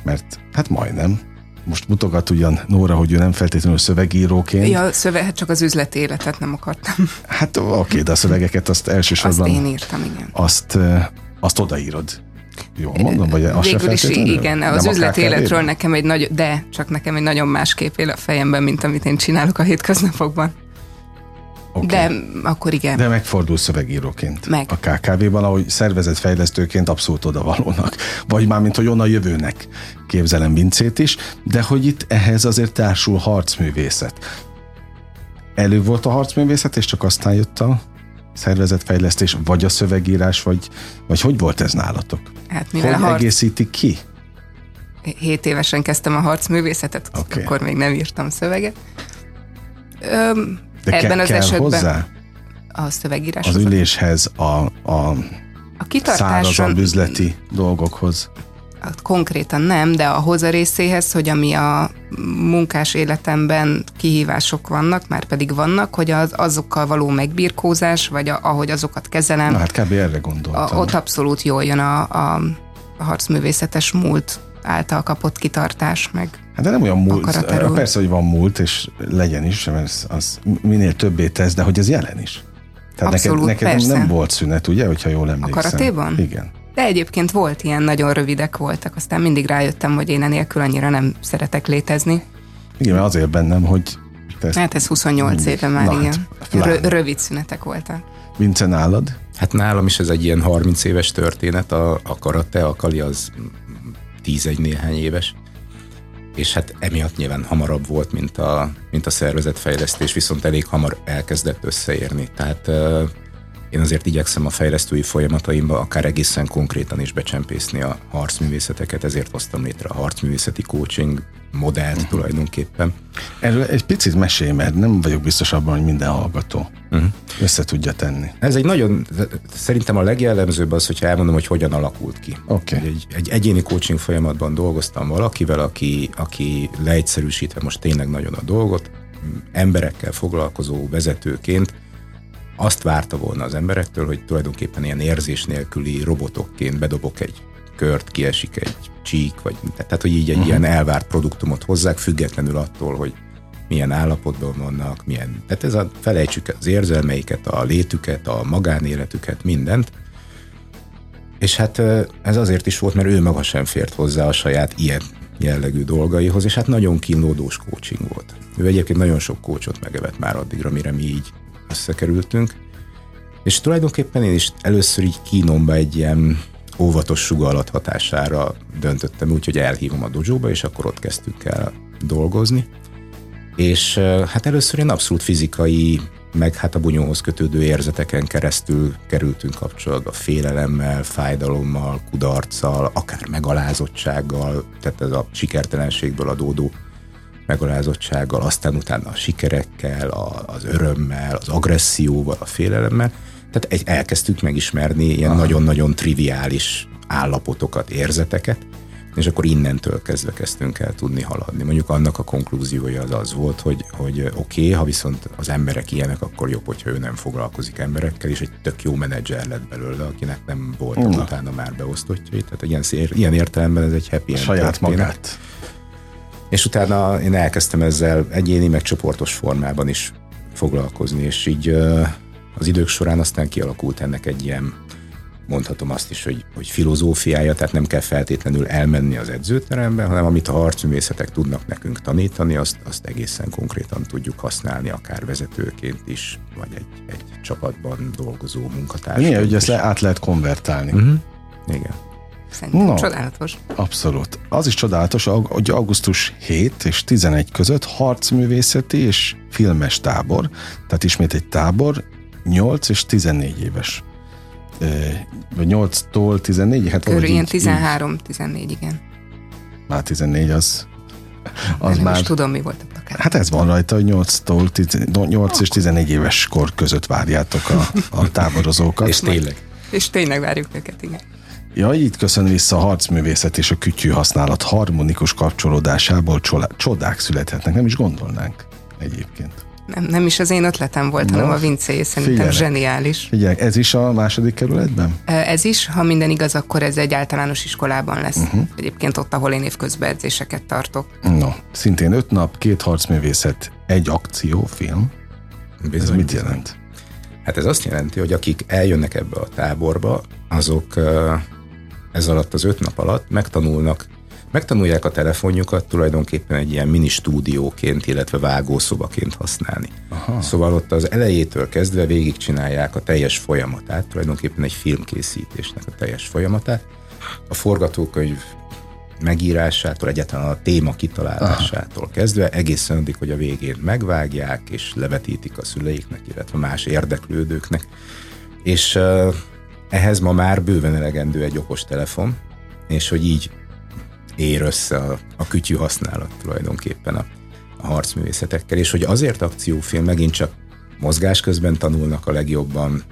mert hát majdnem, most mutogat ugyan Nóra, hogy ő nem feltétlenül szövegíróként. Ja, szöveg, hát csak az üzleti életet nem akartam. Hát oké, de a szövegeket azt elsősorban... Azt én írtam, igen. Azt, azt odaírod. Jó, mondom, vagy azt Végül is igen, az üzleti életről nekem egy nagy, de csak nekem egy nagyon más kép él a fejemben, mint amit én csinálok a hétköznapokban. Okay. De akkor igen. De megfordul szövegíróként. Meg. A KKV-ban, ahogy szervezetfejlesztőként abszolút odavalónak. Vagy már, mint hogy onnan jövőnek képzelem Vincét is, de hogy itt ehhez azért társul harcművészet. Elő volt a harcművészet, és csak aztán jött a szervezetfejlesztés, vagy a szövegírás, vagy, vagy hogy volt ez nálatok? Hát hogy harc... egészítik ki? Hét évesen kezdtem a harcművészetet, okay. akkor még nem írtam szöveget. Öm, De ebben ke- az kell esetben hozzá? a szövegírás. Az üléshez, a, a, a szárazabb üzleti dolgokhoz konkrétan nem, de a hoza részéhez, hogy ami a munkás életemben kihívások vannak, már pedig vannak, hogy az, azokkal való megbirkózás, vagy a, ahogy azokat kezelem. Na hát kb. erre gondoltam. A, ott abszolút jól jön a, a, a harcművészetes múlt által kapott kitartás, meg Hát de nem olyan múlt, persze, hogy van múlt, és legyen is, mert az, az minél többé tesz, de hogy ez jelen is. Tehát Abszolút, neked, neked nem volt szünet, ugye, hogyha jól emlékszem. A karatéban? Igen. De egyébként volt ilyen, nagyon rövidek voltak, aztán mindig rájöttem, hogy én enélkül annyira nem szeretek létezni. Igen, mert azért bennem, hogy... Te hát ez 28 mindig. éve már, Na, igen. Hát, Rö- rövid szünetek voltak. Vince, nálad? Hát nálam is ez egy ilyen 30 éves történet, a, a karate, a kali az 10 egy néhány éves és hát emiatt nyilván hamarabb volt, mint a, mint a szervezetfejlesztés, viszont elég hamar elkezdett összeérni. Tehát én azért igyekszem a fejlesztői folyamataimba akár egészen konkrétan is becsempészni a harcművészeteket, ezért hoztam létre a harcművészeti coaching modellt uh-huh. tulajdonképpen. Erről egy picit mesélj, mert nem vagyok biztos abban, hogy minden hallgató uh-huh. össze tudja tenni. Ez egy nagyon, szerintem a legjellemzőbb az, hogyha elmondom, hogy hogyan alakult ki. Okay. Egy, egy egyéni coaching folyamatban dolgoztam valakivel, aki, aki leegyszerűsítve most tényleg nagyon a dolgot, emberekkel foglalkozó vezetőként azt várta volna az emberektől, hogy tulajdonképpen ilyen érzés nélküli robotokként bedobok egy kört, kiesik egy csík, vagy tehát, hogy így egy uh-huh. ilyen elvárt produktumot hozzák, függetlenül attól, hogy milyen állapotban vannak, milyen, tehát ez a, felejtsük az érzelmeiket, a létüket, a magánéletüket, mindent, és hát ez azért is volt, mert ő maga sem fért hozzá a saját ilyen jellegű dolgaihoz, és hát nagyon kínlódós coaching volt. Ő egyébként nagyon sok kócsot megevett már addigra, mire mi így összekerültünk, és tulajdonképpen én is először így kínomba egy ilyen óvatos sugallat hatására döntöttem úgy, hogy elhívom a dojóba, és akkor ott kezdtük el dolgozni. És hát először én abszolút fizikai, meg hát a bunyóhoz kötődő érzeteken keresztül kerültünk kapcsolatba félelemmel, fájdalommal, kudarccal, akár megalázottsággal, tehát ez a sikertelenségből adódó megalázottsággal, aztán utána a sikerekkel, a, az örömmel, az agresszióval, a félelemmel. Tehát egy, elkezdtük megismerni ilyen Aha. nagyon-nagyon triviális állapotokat, érzeteket, és akkor innentől kezdve kezdtünk el tudni haladni. Mondjuk annak a konklúziója az az volt, hogy, hogy oké, okay, ha viszont az emberek ilyenek, akkor jobb, hogyha ő nem foglalkozik emberekkel, és egy tök jó menedzser lett belőle, akinek nem volt uh. utána már beosztottjai. Tehát ilyen, ilyen értelemben ez egy happy end Saját történet. magát és utána én elkezdtem ezzel egyéni, meg csoportos formában is foglalkozni, és így az idők során aztán kialakult ennek egy ilyen, mondhatom azt is, hogy, hogy filozófiája, tehát nem kell feltétlenül elmenni az edzőterembe, hanem amit a harcművészetek tudnak nekünk tanítani, azt, azt egészen konkrétan tudjuk használni, akár vezetőként is, vagy egy, egy csapatban dolgozó munkatársként. Milyen, hogy ezt le, át lehet konvertálni. Uh-huh. Igen. Szerintem no, csodálatos. Abszolút. Az is csodálatos, hogy augusztus 7 és 11 között harcművészeti és filmes tábor, tehát ismét egy tábor, 8 és 14 éves. Vagy 8-tól 14? Hát Körül ilyen 13-14, igen. Már 14 az az nem már, is tudom, mi volt a plakát. Hát ez van rajta, hogy 8-tól 8 és 14 éves kor között várjátok a, a táborozókat. és tényleg. És tényleg várjuk őket, igen. Ja, itt köszön vissza a harcművészet és a kütyű használat harmonikus kapcsolódásából csodák születhetnek, nem is gondolnánk egyébként. Nem, nem is az én ötletem volt, Na, hanem a Vincé, szerintem figyelek. zseniális. Figyelj, ez is a második kerületben? Ez is, ha minden igaz, akkor ez egy általános iskolában lesz. Uh-huh. Egyébként ott, ahol én évközben edzéseket tartok. No, szintén öt nap, két harcművészet, egy akciófilm. Ez Bizony, mit bizony. jelent? Hát ez azt jelenti, hogy akik eljönnek ebbe a táborba, azok ez alatt az öt nap alatt megtanulnak, megtanulják a telefonjukat tulajdonképpen egy ilyen mini stúdióként, illetve vágószobaként használni. Aha. Szóval ott az elejétől kezdve végigcsinálják a teljes folyamatát, tulajdonképpen egy filmkészítésnek a teljes folyamatát. A forgatókönyv megírásától, egyáltalán a téma kitalálásától Aha. kezdve, egészen addig, hogy a végén megvágják és levetítik a szüleiknek, illetve más érdeklődőknek. És ehhez ma már bőven elegendő egy okos telefon, és hogy így ér össze a, a kütyű használat tulajdonképpen a, a harcművészetekkel, és hogy azért akciófilm megint csak mozgás közben tanulnak a legjobban,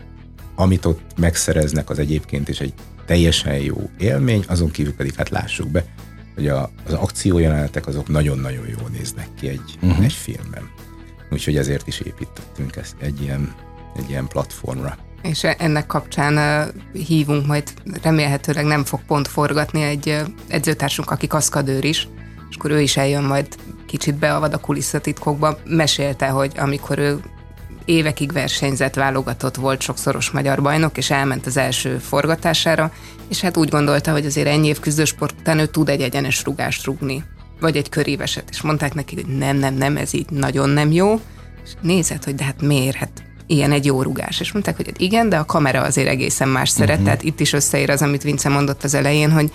amit ott megszereznek, az egyébként is egy teljesen jó élmény, azon kívül pedig hát lássuk be, hogy a, az akciójelenetek azok nagyon-nagyon jól néznek ki egy, uh-huh. egy filmben. Úgyhogy ezért is építettünk ezt egy ilyen, egy ilyen platformra. És ennek kapcsán hívunk majd, remélhetőleg nem fog pont forgatni egy edzőtársunk, aki kaszkadőr is, és akkor ő is eljön majd kicsit beavad a kulisszatitkokba. Mesélte, hogy amikor ő évekig versenyzett, válogatott volt, sokszoros magyar bajnok, és elment az első forgatására, és hát úgy gondolta, hogy azért ennyi év küzdősport után ő tud egy egyenes rugást rugni, vagy egy köríveset, és mondták neki, hogy nem, nem, nem, ez így nagyon nem jó, és nézett, hogy de hát miért, hát ilyen egy jó rugás. És mondták, hogy hát igen, de a kamera azért egészen más szeret, uh-huh. tehát itt is összeér az, amit Vince mondott az elején, hogy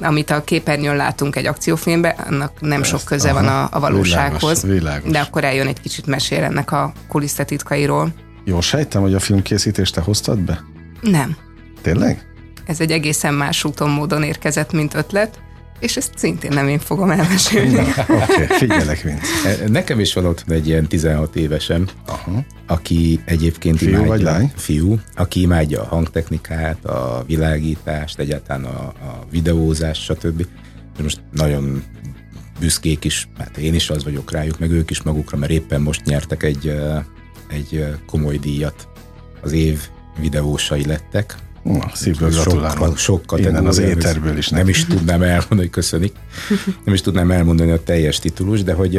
amit a képernyőn látunk egy akciófilmben, annak nem Ezt, sok köze aha, van a, a valósághoz. Világos, világos. De akkor eljön egy kicsit mesél ennek a kulisszatitkairól. Jól sejtem, hogy a filmkészítést te hoztad be? Nem. Tényleg? Ez egy egészen más úton, módon érkezett, mint ötlet, és ezt szintén nem én fogom elmesélni. Oké, okay, figyelek, Vince. E, Nekem is van ott egy ilyen 16 évesem, Aha. aki egyébként Fiú imádja, vagy lány? Fiú, aki imádja a hangtechnikát, a világítást, egyáltalán a, a videózást, stb. És most nagyon büszkék is, hát én is az vagyok rájuk, meg ők is magukra, mert éppen most nyertek egy, egy komoly díjat. Az év videósai lettek. Na, szívből Sok, gratulálok. sok Innen az éterből is Nem neki. is tudnám elmondani, köszönik. Nem is tudnám elmondani a teljes titulus, de hogy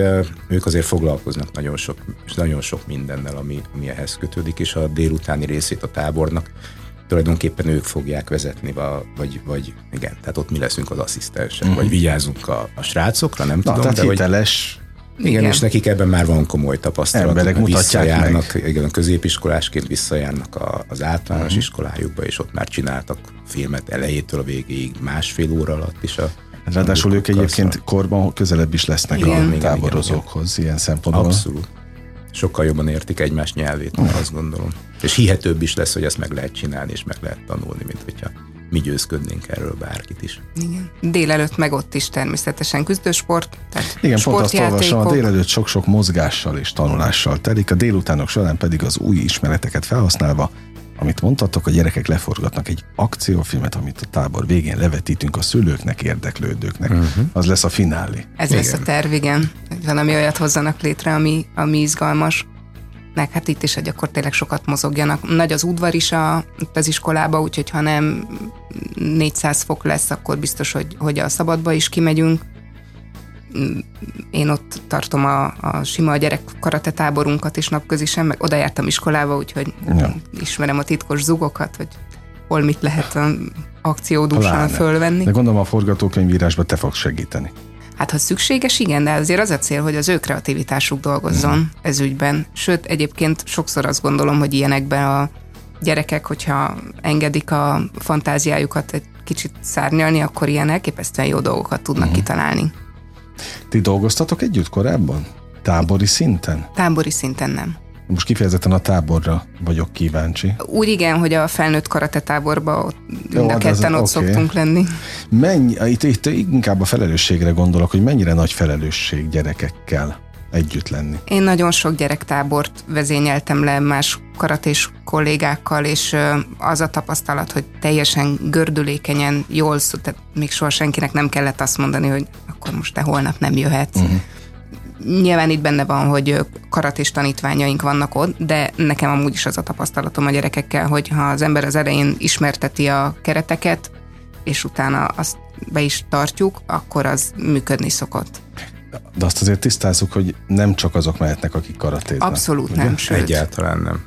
ők azért foglalkoznak nagyon sok, és nagyon sok mindennel, ami, ami ehhez kötődik, és a délutáni részét a tábornak tulajdonképpen ők fogják vezetni, va- vagy, vagy igen, tehát ott mi leszünk az asszisztensek, uh-huh. vagy vigyázunk a, a srácokra, nem Na, tudom, tehát de hogy hiteles, igen, Igen. és nekik ebben már van komoly tapasztalat. Emberek visszajárnak, Igen, a középiskolásként visszajárnak a, az általános uh-huh. iskolájukba, és ott már csináltak filmet elejétől a végéig, másfél óra alatt is. A, ráadásul ők egyébként korban közelebb is lesznek Igen. a Igen, táborozókhoz ilyen szempontból. Abszolút. Sokkal jobban értik egymás nyelvét, azt gondolom. És hihetőbb is lesz, hogy ezt meg lehet csinálni, és meg lehet tanulni, mint hogyha mi győzködnénk erről bárkit is. Igen. Délelőtt meg ott is természetesen küzdősport, tehát Igen, pont azt olvasom, a délelőtt sok-sok mozgással és tanulással telik, a délutánok során pedig az új ismereteket felhasználva, amit mondtatok, a gyerekek leforgatnak egy akciófilmet, amit a tábor végén levetítünk a szülőknek, érdeklődőknek. Uh-huh. Az lesz a finálé. Ez lesz a terv, igen. Hogy valami olyat hozzanak létre, ami, ami izgalmas. Meg hát itt is, hogy akkor tényleg sokat mozogjanak. Nagy az udvar is a, itt az iskolába, úgyhogy ha nem 400 fok lesz, akkor biztos, hogy, hogy a szabadba is kimegyünk. Én ott tartom a, a sima gyerek karate táborunkat is napközisen, meg oda jártam iskolába, úgyhogy Ja. ismerem a titkos zugokat, hogy hol mit lehet akciódúsan fölvenni. De gondolom a forgatókönyvírásban te fogsz segíteni. Hát ha szükséges, igen, de azért az a cél, hogy az ő kreativitásuk dolgozzon mm. ez ügyben. Sőt, egyébként sokszor azt gondolom, hogy ilyenekben a gyerekek, hogyha engedik a fantáziájukat egy kicsit szárnyalni, akkor ilyen elképesztően jó dolgokat tudnak mm. kitalálni. Ti dolgoztatok együtt korábban? Tábori szinten? Tábori szinten nem. Most kifejezetten a táborra vagyok kíváncsi. Úgy igen, hogy a felnőtt karate táborban ott Jó, mind a ketten ott oké. szoktunk lenni. Mennyi, itt, itt inkább a felelősségre gondolok, hogy mennyire nagy felelősség gyerekekkel együtt lenni. Én nagyon sok gyerektábort vezényeltem le más karatés kollégákkal, és az a tapasztalat, hogy teljesen gördülékenyen, jól szó, tehát még soha senkinek nem kellett azt mondani, hogy akkor most te holnap nem jöhetsz. Uh-huh. Nyilván itt benne van, hogy karatés tanítványaink vannak ott, de nekem amúgy is az a tapasztalatom a gyerekekkel, hogy ha az ember az elején ismerteti a kereteket, és utána azt be is tartjuk, akkor az működni szokott. De azt azért tisztázzuk, hogy nem csak azok mehetnek, akik karatéznak. Abszolút ugye? nem, sőt. Egyáltalán nem.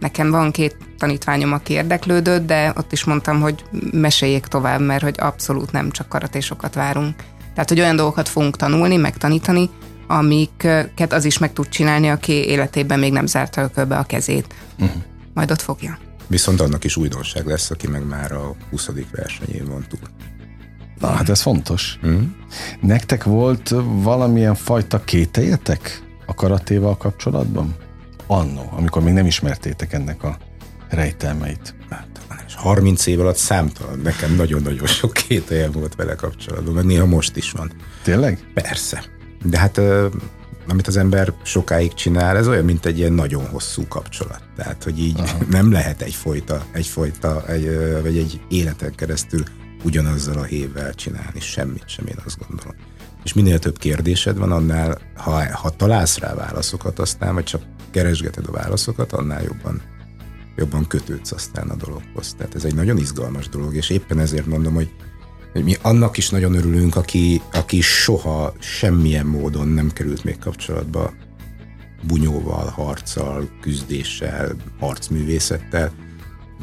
Nekem van két tanítványom, aki érdeklődött, de ott is mondtam, hogy meséljék tovább, mert hogy abszolút nem csak karatésokat várunk. Tehát, hogy olyan dolgokat fogunk tanulni, megtanítani, amiket az is meg tud csinálni, aki életében még nem zárta ökölbe a kezét. Uh-huh. Majd ott fogja. Viszont annak is újdonság lesz, aki meg már a 20. versenyén van túl. Na, hát ez fontos. Mm. Nektek volt valamilyen fajta kételjetek a karatéval kapcsolatban? Annó, amikor még nem ismertétek ennek a rejtelmeit. Hát, 30 év alatt számtalan, nekem nagyon-nagyon sok kételjem volt vele kapcsolatban, mert néha most is van. Tényleg? Persze. De hát amit az ember sokáig csinál, ez olyan, mint egy ilyen nagyon hosszú kapcsolat. Tehát, hogy így Aha. [LAUGHS] nem lehet egyfolyta, egyfolyta, egy, vagy egy életen keresztül ugyanazzal a hévvel csinálni semmit sem, én azt gondolom. És minél több kérdésed van, annál, ha, ha találsz rá válaszokat aztán, vagy csak keresgeted a válaszokat, annál jobban, jobban kötődsz aztán a dologhoz. Tehát ez egy nagyon izgalmas dolog, és éppen ezért mondom, hogy, hogy mi annak is nagyon örülünk, aki, aki soha semmilyen módon nem került még kapcsolatba bunyóval, harccal, küzdéssel, harcművészettel,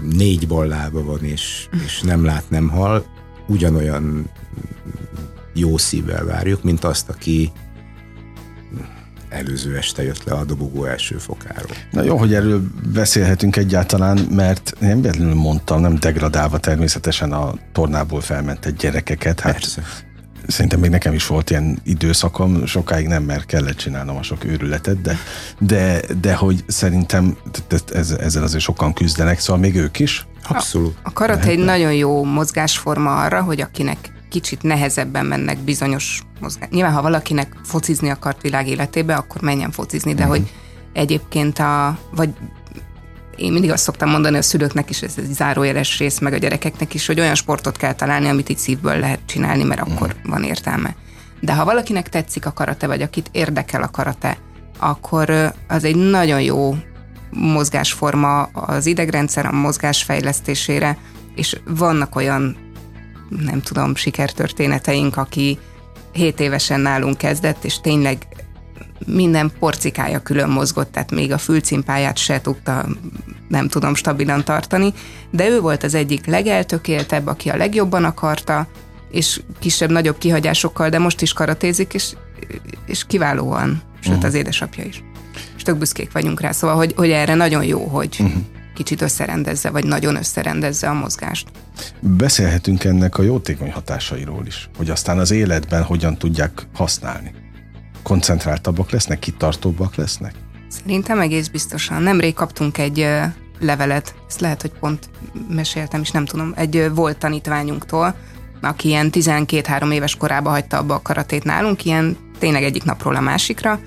négy ballába van, és, és nem lát, nem hal, ugyanolyan jó szívvel várjuk, mint azt, aki előző este jött le a dobogó első fokáról. Na jó, hogy erről beszélhetünk egyáltalán, mert nem véletlenül mondtam, nem degradálva természetesen a tornából felmentett gyerekeket. Hát Persze szerintem még nekem is volt ilyen időszakom, sokáig nem, mert kellett csinálnom a sok őrületet, de, de, de hogy szerintem ezzel azért sokan küzdenek, szóval még ők is. Abszolút. A, a karate egy nagyon jó mozgásforma arra, hogy akinek kicsit nehezebben mennek bizonyos mozgás. Nyilván, ha valakinek focizni akart világ életébe, akkor menjen focizni, de uh-huh. hogy egyébként a, vagy én mindig azt szoktam mondani a szülőknek is, ez egy zárójeles rész, meg a gyerekeknek is, hogy olyan sportot kell találni, amit itt szívből lehet csinálni, mert akkor uh-huh. van értelme. De ha valakinek tetszik a karate, vagy akit érdekel a karate, akkor az egy nagyon jó mozgásforma az idegrendszer a mozgás fejlesztésére, és vannak olyan, nem tudom, sikertörténeteink, aki 7 évesen nálunk kezdett, és tényleg minden porcikája külön mozgott, tehát még a fülcimpáját se tudta, nem tudom, stabilan tartani, de ő volt az egyik legeltökéltebb, aki a legjobban akarta, és kisebb-nagyobb kihagyásokkal, de most is karatézik, és, és kiválóan, sőt uh-huh. az édesapja is. És tök büszkék vagyunk rá, szóval, hogy, hogy erre nagyon jó, hogy uh-huh. Kicsit összerendezze, vagy nagyon összerendezze a mozgást. Beszélhetünk ennek a jótékony hatásairól is, hogy aztán az életben hogyan tudják használni koncentráltabbak lesznek, kitartóbbak lesznek? Szerintem egész biztosan. Nemrég kaptunk egy levelet, ezt lehet, hogy pont meséltem is, nem tudom, egy volt tanítványunktól, aki ilyen 12-3 éves korában hagyta abba a karatét nálunk, ilyen tényleg egyik napról a másikra,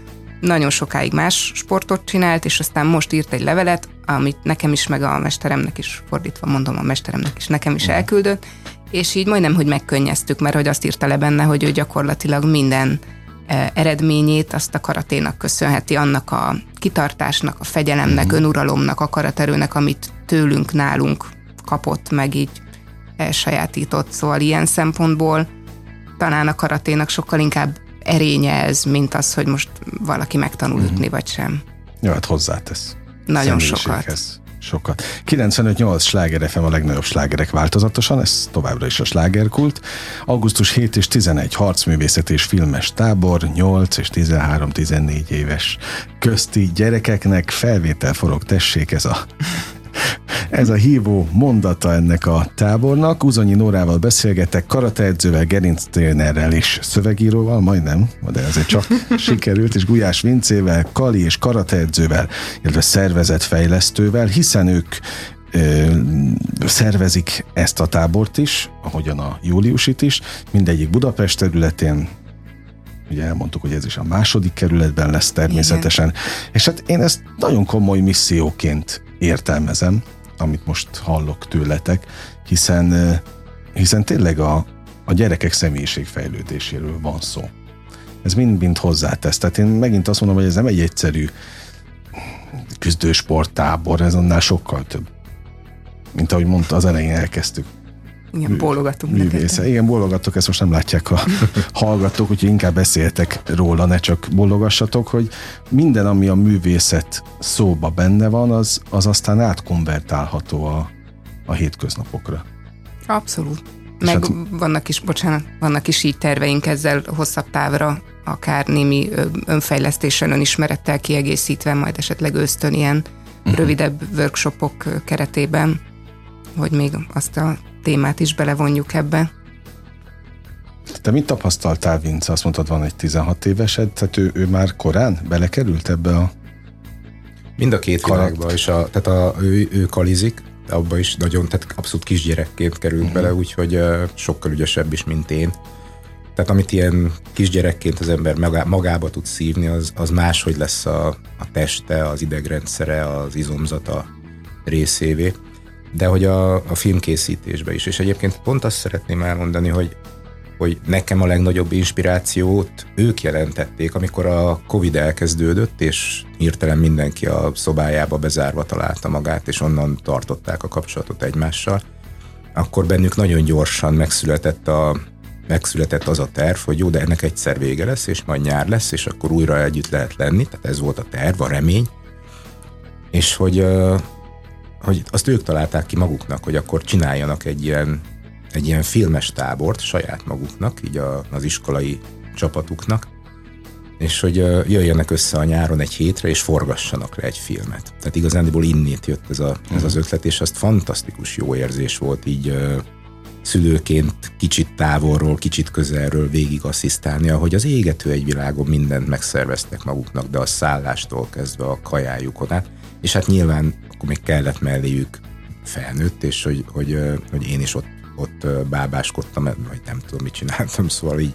nagyon sokáig más sportot csinált, és aztán most írt egy levelet, amit nekem is, meg a mesteremnek is, fordítva mondom, a mesteremnek is nekem is elküldött, és így majdnem, hogy megkönnyeztük, mert hogy azt írta le benne, hogy ő gyakorlatilag minden E, eredményét azt a karaténak köszönheti, annak a kitartásnak, a fegyelemnek, uh-huh. önuralomnak, akaraterőnek, amit tőlünk, nálunk kapott, meg így elsajátított. Szóval ilyen szempontból talán a karaténak sokkal inkább erénye ez, mint az, hogy most valaki megtanul uh-huh. ütni, vagy sem. Jó, hát hozzátesz. Nagyon sokat sokat. 95-8 sláger FM a legnagyobb slágerek változatosan, ez továbbra is a slágerkult. Augusztus 7 és 11 harcművészet és filmes tábor, 8 és 13-14 éves közti gyerekeknek felvétel forog, tessék ez a ez a hívó mondata ennek a tábornak. Uzonyi Nórával beszélgetek, karateedzővel, gerinctrénerrel és szövegíróval, majdnem, de ezért csak [LAUGHS] sikerült, és Gulyás Vincével, Kali és karateedzővel, illetve szervezetfejlesztővel, hiszen ők ö, szervezik ezt a tábort is, ahogyan a júliusit is, mindegyik Budapest területén, ugye elmondtuk, hogy ez is a második kerületben lesz természetesen, Igen. és hát én ezt nagyon komoly misszióként értelmezem, amit most hallok tőletek, hiszen, hiszen tényleg a, a gyerekek személyiségfejlődéséről van szó. ez mind-mind hozzátesz. Tehát én megint azt mondom, hogy ez nem egy egyszerű küzdősporttábor, ez annál sokkal több. Mint ahogy mondta, az elején elkezdtük. Igen, bólogatunk. Művésze. Igen, bólogatok, ezt most nem látják a [LAUGHS] hallgatók, úgyhogy inkább beszéltek róla, ne csak bólogassatok, hogy minden, ami a művészet szóba benne van, az, az aztán átkonvertálható a, a hétköznapokra. Abszolút. Meg hát... vannak is, bocsánat, vannak is így terveink ezzel hosszabb távra, akár némi önfejlesztéssel, önismerettel kiegészítve, majd esetleg ösztön ilyen uh-huh. rövidebb workshopok keretében, hogy még azt a témát is belevonjuk ebbe. Te mit tapasztaltál, Vince? Azt mondtad, van egy 16 évesed, tehát ő, ő már korán belekerült ebbe a Mind a két világba, és a, tehát a, ő, ő kalizik, abba is nagyon, tehát abszolút kisgyerekként került uh-huh. bele, úgyhogy uh, sokkal ügyesebb is, mint én. Tehát amit ilyen kisgyerekként az ember magá, magába tud szívni, az, az máshogy lesz a, a teste, az idegrendszere, az izomzata részévé de hogy a, a filmkészítésbe is. És egyébként pont azt szeretném elmondani, hogy hogy nekem a legnagyobb inspirációt ők jelentették, amikor a Covid elkezdődött, és hirtelen mindenki a szobájába bezárva találta magát, és onnan tartották a kapcsolatot egymással, akkor bennük nagyon gyorsan megszületett, a, megszületett az a terv, hogy jó, de ennek egyszer vége lesz, és majd nyár lesz, és akkor újra együtt lehet lenni, tehát ez volt a terv, a remény, és hogy hogy azt ők találták ki maguknak, hogy akkor csináljanak egy ilyen, egy ilyen filmes tábort saját maguknak, így a, az iskolai csapatuknak, és hogy jöjjenek össze a nyáron egy hétre, és forgassanak le egy filmet. Tehát igazándiból innét jött ez, a, ez az ötlet, és azt fantasztikus jó érzés volt így szülőként kicsit távolról, kicsit közelről végig asszisztálni, ahogy az égető egy világon mindent megszerveztek maguknak, de a szállástól kezdve a kajájukon át, és hát nyilván akkor még kellett melléjük felnőtt, és hogy, hogy, hogy én is ott, ott bábáskodtam, vagy nem tudom, mit csináltam, [LAUGHS] szóval így,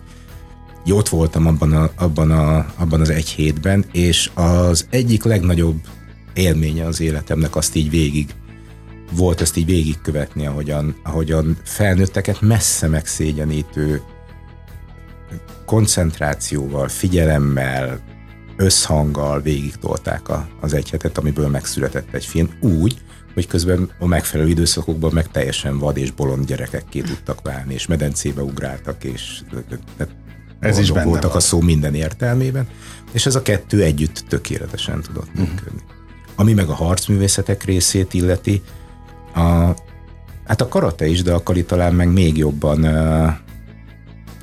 így voltam abban, a, abban, a, abban az egy hétben, és az egyik legnagyobb élménye az életemnek azt így végig volt ezt így végigkövetni, ahogyan, ahogyan felnőtteket messze megszégyenítő koncentrációval, figyelemmel, összhanggal végig tolták a, az egy hetet, amiből megszületett egy film úgy, hogy közben a megfelelő időszakokban meg teljesen vad és bolond gyerekekké tudtak válni, és medencébe ugráltak, és ez is benne voltak van. a szó minden értelmében, és ez a kettő együtt tökéletesen tudott uh-huh. működni. Ami meg a harcművészetek részét illeti, a, hát a karate is, de a kali talán meg még jobban uh,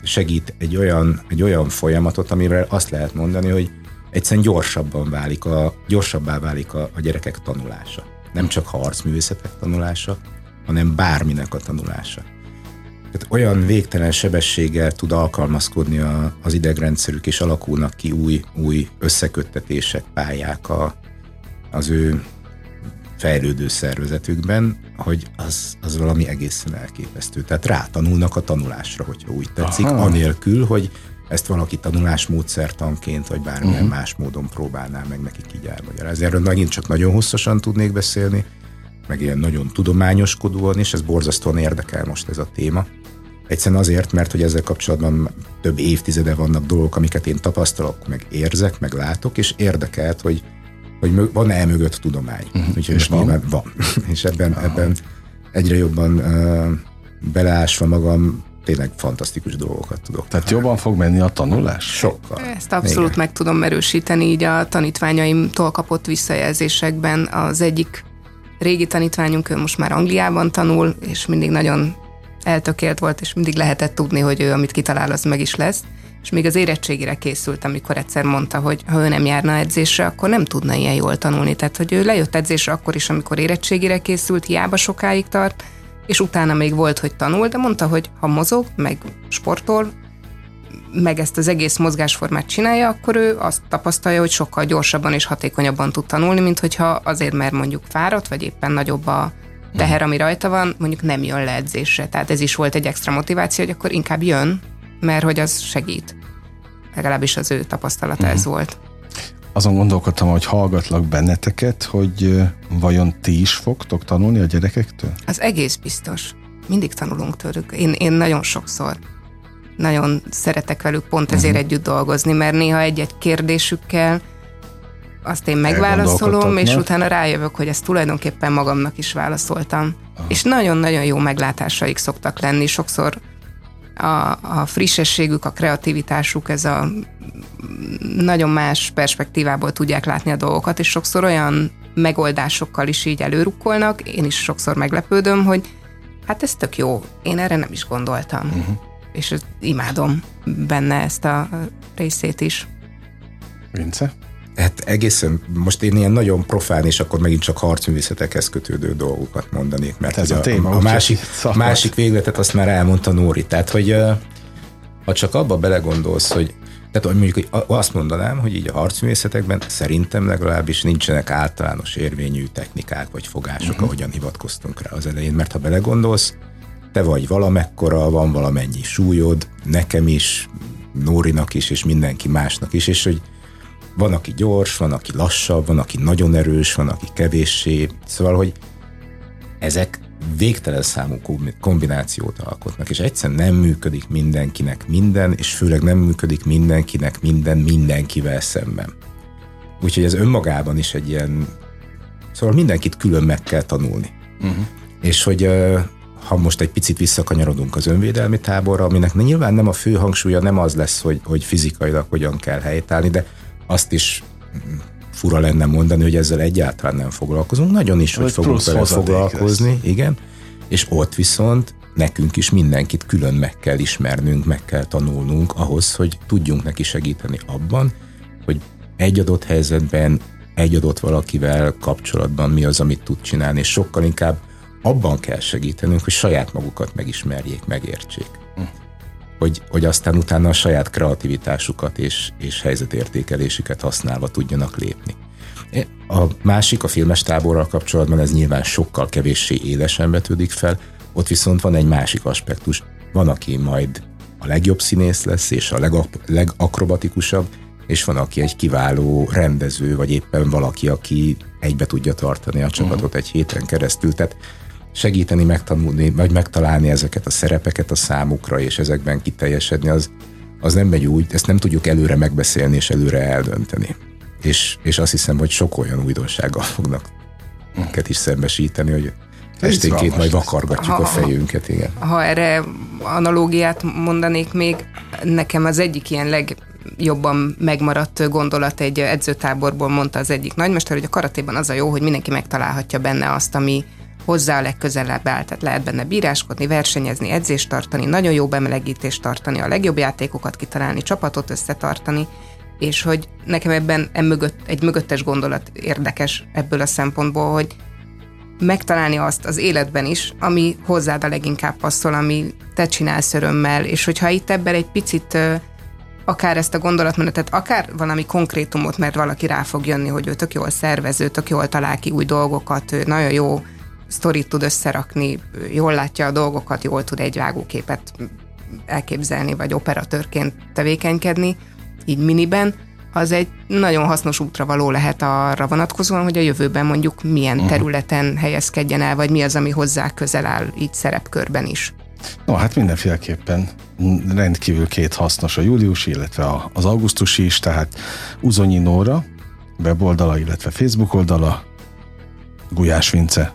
segít egy olyan, egy olyan folyamatot, amivel azt lehet mondani, hogy egyszerűen gyorsabban válik a, gyorsabbá válik a, a gyerekek tanulása. Nem csak harcművészetek tanulása, hanem bárminek a tanulása. Tehát olyan végtelen sebességgel tud alkalmazkodni a, az idegrendszerük, és alakulnak ki új, új összeköttetések, pályák a, az ő fejlődő szervezetükben, hogy az, az valami egészen elképesztő. Tehát rátanulnak a tanulásra, hogyha úgy tetszik, Aha. anélkül, hogy ezt valaki tanulásmódszertanként, vagy bármilyen uh-huh. más módon próbálná meg nekik így elmagyarázni. Erről megint csak nagyon hosszasan tudnék beszélni, meg ilyen nagyon tudományoskodóan, és ez borzasztóan érdekel most ez a téma. Egyszerűen azért, mert hogy ezzel kapcsolatban több évtizede vannak dolgok, amiket én tapasztalok, meg érzek, meg látok, és érdekelt, hogy, hogy van-e mögött tudomány. Uh-huh. Úgyhogy és van? van. [LAUGHS] és ebben, ebben egyre jobban uh, beleásva magam tényleg fantasztikus dolgokat tudok. Tehát jobban fog menni a tanulás? Sokkal. Ezt abszolút Igen. meg tudom erősíteni, így a tanítványaimtól kapott visszajelzésekben. Az egyik régi tanítványunk, ő most már Angliában tanul, és mindig nagyon eltökélt volt, és mindig lehetett tudni, hogy ő, amit kitalál, az meg is lesz. És még az érettségire készült, amikor egyszer mondta, hogy ha ő nem járna edzésre, akkor nem tudna ilyen jól tanulni. Tehát, hogy ő lejött edzésre akkor is, amikor érettségire készült, hiába sokáig tart, és utána még volt, hogy tanul, de mondta, hogy ha mozog, meg sportol, meg ezt az egész mozgásformát csinálja, akkor ő azt tapasztalja, hogy sokkal gyorsabban és hatékonyabban tud tanulni, mint hogyha azért, mert mondjuk fáradt, vagy éppen nagyobb a teher, ami rajta van, mondjuk nem jön le edzésre. Tehát ez is volt egy extra motiváció, hogy akkor inkább jön, mert hogy az segít. Legalábbis az ő tapasztalata uh-huh. ez volt azon gondolkodtam, hogy hallgatlak benneteket, hogy vajon ti is fogtok tanulni a gyerekektől? Az egész biztos. Mindig tanulunk tőlük. Én, én nagyon sokszor. nagyon szeretek velük pont ezért uh-huh. együtt dolgozni, mert néha egy-egy kérdésükkel azt én megválaszolom, és utána rájövök, hogy ezt tulajdonképpen magamnak is válaszoltam. Aha. És nagyon-nagyon jó meglátásaik szoktak lenni, sokszor a, a frissességük, a kreativitásuk, ez a nagyon más perspektívából tudják látni a dolgokat, és sokszor olyan megoldásokkal is így előrukkolnak, én is sokszor meglepődöm, hogy hát ez tök jó, én erre nem is gondoltam. Uh-huh. És imádom benne ezt a részét is. Vince? Hát egészen, most én ilyen nagyon profán, és akkor megint csak harcművészetekhez kötődő dolgokat mondanék, mert ez a, téma, a, a másik, [LAUGHS] másik végletet azt már elmondta Nóri. Tehát, hogy ha csak abba belegondolsz, hogy tehát mondjuk hogy azt mondanám, hogy így a harcművészetekben szerintem legalábbis nincsenek általános érvényű technikák vagy fogások, uh-huh. ahogyan hivatkoztunk rá az elején, mert ha belegondolsz, te vagy valamekkora, van valamennyi súlyod, nekem is, Nórinak is, és mindenki másnak is, és hogy van, aki gyors, van, aki lassabb, van, aki nagyon erős, van, aki kevéssé. Szóval, hogy ezek végtelen számú kombinációt alkotnak, és egyszerűen nem működik mindenkinek minden, és főleg nem működik mindenkinek minden mindenkivel szemben. Úgyhogy ez önmagában is egy ilyen... Szóval mindenkit külön meg kell tanulni. Uh-huh. És hogy ha most egy picit visszakanyarodunk az önvédelmi táborra, aminek nyilván nem a fő hangsúlya nem az lesz, hogy, hogy fizikailag hogyan kell helytállni, de azt is fura lenne mondani, hogy ezzel egyáltalán nem foglalkozunk. Nagyon is, hogy, hogy fogunk vele foglalkozni, lesz. igen. És ott viszont nekünk is mindenkit külön meg kell ismernünk, meg kell tanulnunk ahhoz, hogy tudjunk neki segíteni abban, hogy egy adott helyzetben, egy adott valakivel kapcsolatban mi az, amit tud csinálni, és sokkal inkább abban kell segítenünk, hogy saját magukat megismerjék, megértsék hogy, hogy aztán utána a saját kreativitásukat és, és helyzetértékelésüket használva tudjanak lépni. A másik, a filmes táborral kapcsolatban ez nyilván sokkal kevéssé élesen vetődik fel, ott viszont van egy másik aspektus. Van, aki majd a legjobb színész lesz, és a legak- legakrobatikusabb, és van, aki egy kiváló rendező, vagy éppen valaki, aki egybe tudja tartani a csapatot uh-huh. egy héten keresztül. Tehát segíteni megtanulni, vagy megtalálni ezeket a szerepeket a számukra, és ezekben kiteljesedni, az, az nem megy úgy, ezt nem tudjuk előre megbeszélni és előre eldönteni. És, és azt hiszem, hogy sok olyan újdonsággal fognak minket is szembesíteni, hogy esténként majd vakargatjuk ha, a fejünket, igen. Ha erre analógiát mondanék még, nekem az egyik ilyen legjobban megmaradt gondolat egy edzőtáborból mondta az egyik nagymester, hogy a karatéban az a jó, hogy mindenki megtalálhatja benne azt, ami, hozzá a legközelebb áll. Tehát lehet benne bíráskodni, versenyezni, edzést tartani, nagyon jó bemelegítést tartani, a legjobb játékokat kitalálni, csapatot összetartani, és hogy nekem ebben mögött, egy mögöttes gondolat érdekes ebből a szempontból, hogy megtalálni azt az életben is, ami hozzád a leginkább passzol, ami te csinálsz örömmel, és hogyha itt ebben egy picit akár ezt a gondolatmenetet, akár valami konkrétumot, mert valaki rá fog jönni, hogy ő tök jól szervező, tök jól talál ki új dolgokat, ő nagyon jó sztorit tud összerakni, jól látja a dolgokat, jól tud egy vágóképet elképzelni, vagy operatőrként tevékenykedni, így miniben, az egy nagyon hasznos útra való lehet arra vonatkozóan, hogy a jövőben mondjuk milyen uh-huh. területen helyezkedjen el, vagy mi az, ami hozzá közel áll így szerepkörben is. No, hát mindenféleképpen rendkívül két hasznos a júliusi, illetve az augusztusi is, tehát Uzonyi Nóra weboldala, illetve Facebook oldala, Gulyás Vince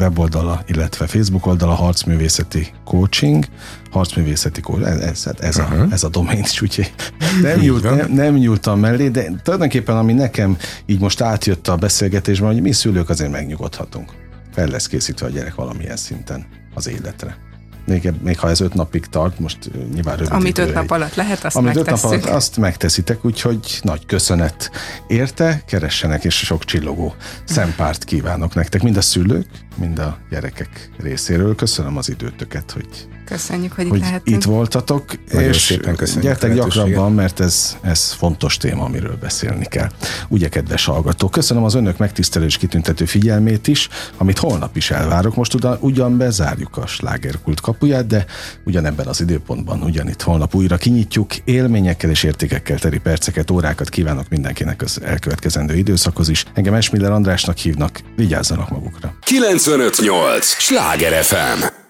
weboldala, illetve Facebook oldala Harcművészeti Coaching, Harcművészeti Coaching, ez, ez, ez, uh-huh. a, ez a domain is, úgyhogy [LAUGHS] nem, nyúlt, nem, nem nyúltam mellé, de tulajdonképpen ami nekem így most átjött a beszélgetésben, hogy mi szülők azért megnyugodhatunk. Fel lesz készítve a gyerek valamilyen szinten az életre még, még ha ez öt napig tart, most nyilván rövid Amit öt nap alatt lehet, azt Amit öt nap alatt azt megteszitek, úgyhogy nagy köszönet érte, keressenek, és sok csillogó szempárt kívánok nektek, mind a szülők, mind a gyerekek részéről. Köszönöm az időtöket, hogy Köszönjük, hogy, hogy itt, itt voltatok, Nagyon és szépen gyertek gyakrabban, mert ez, ez fontos téma, amiről beszélni kell. Ugye, kedves hallgatók, köszönöm az önök megtisztelő és kitüntető figyelmét is, amit holnap is elvárok. Most ugyan, ugyan bezárjuk a slágerkult kapuját, de ugyanebben az időpontban, ugyanitt holnap újra kinyitjuk. Élményekkel és értékekkel teri perceket, órákat kívánok mindenkinek az elkövetkezendő időszakhoz is. Engem Esmiller Andrásnak hívnak, vigyázzanak magukra. 958! Sláger FM!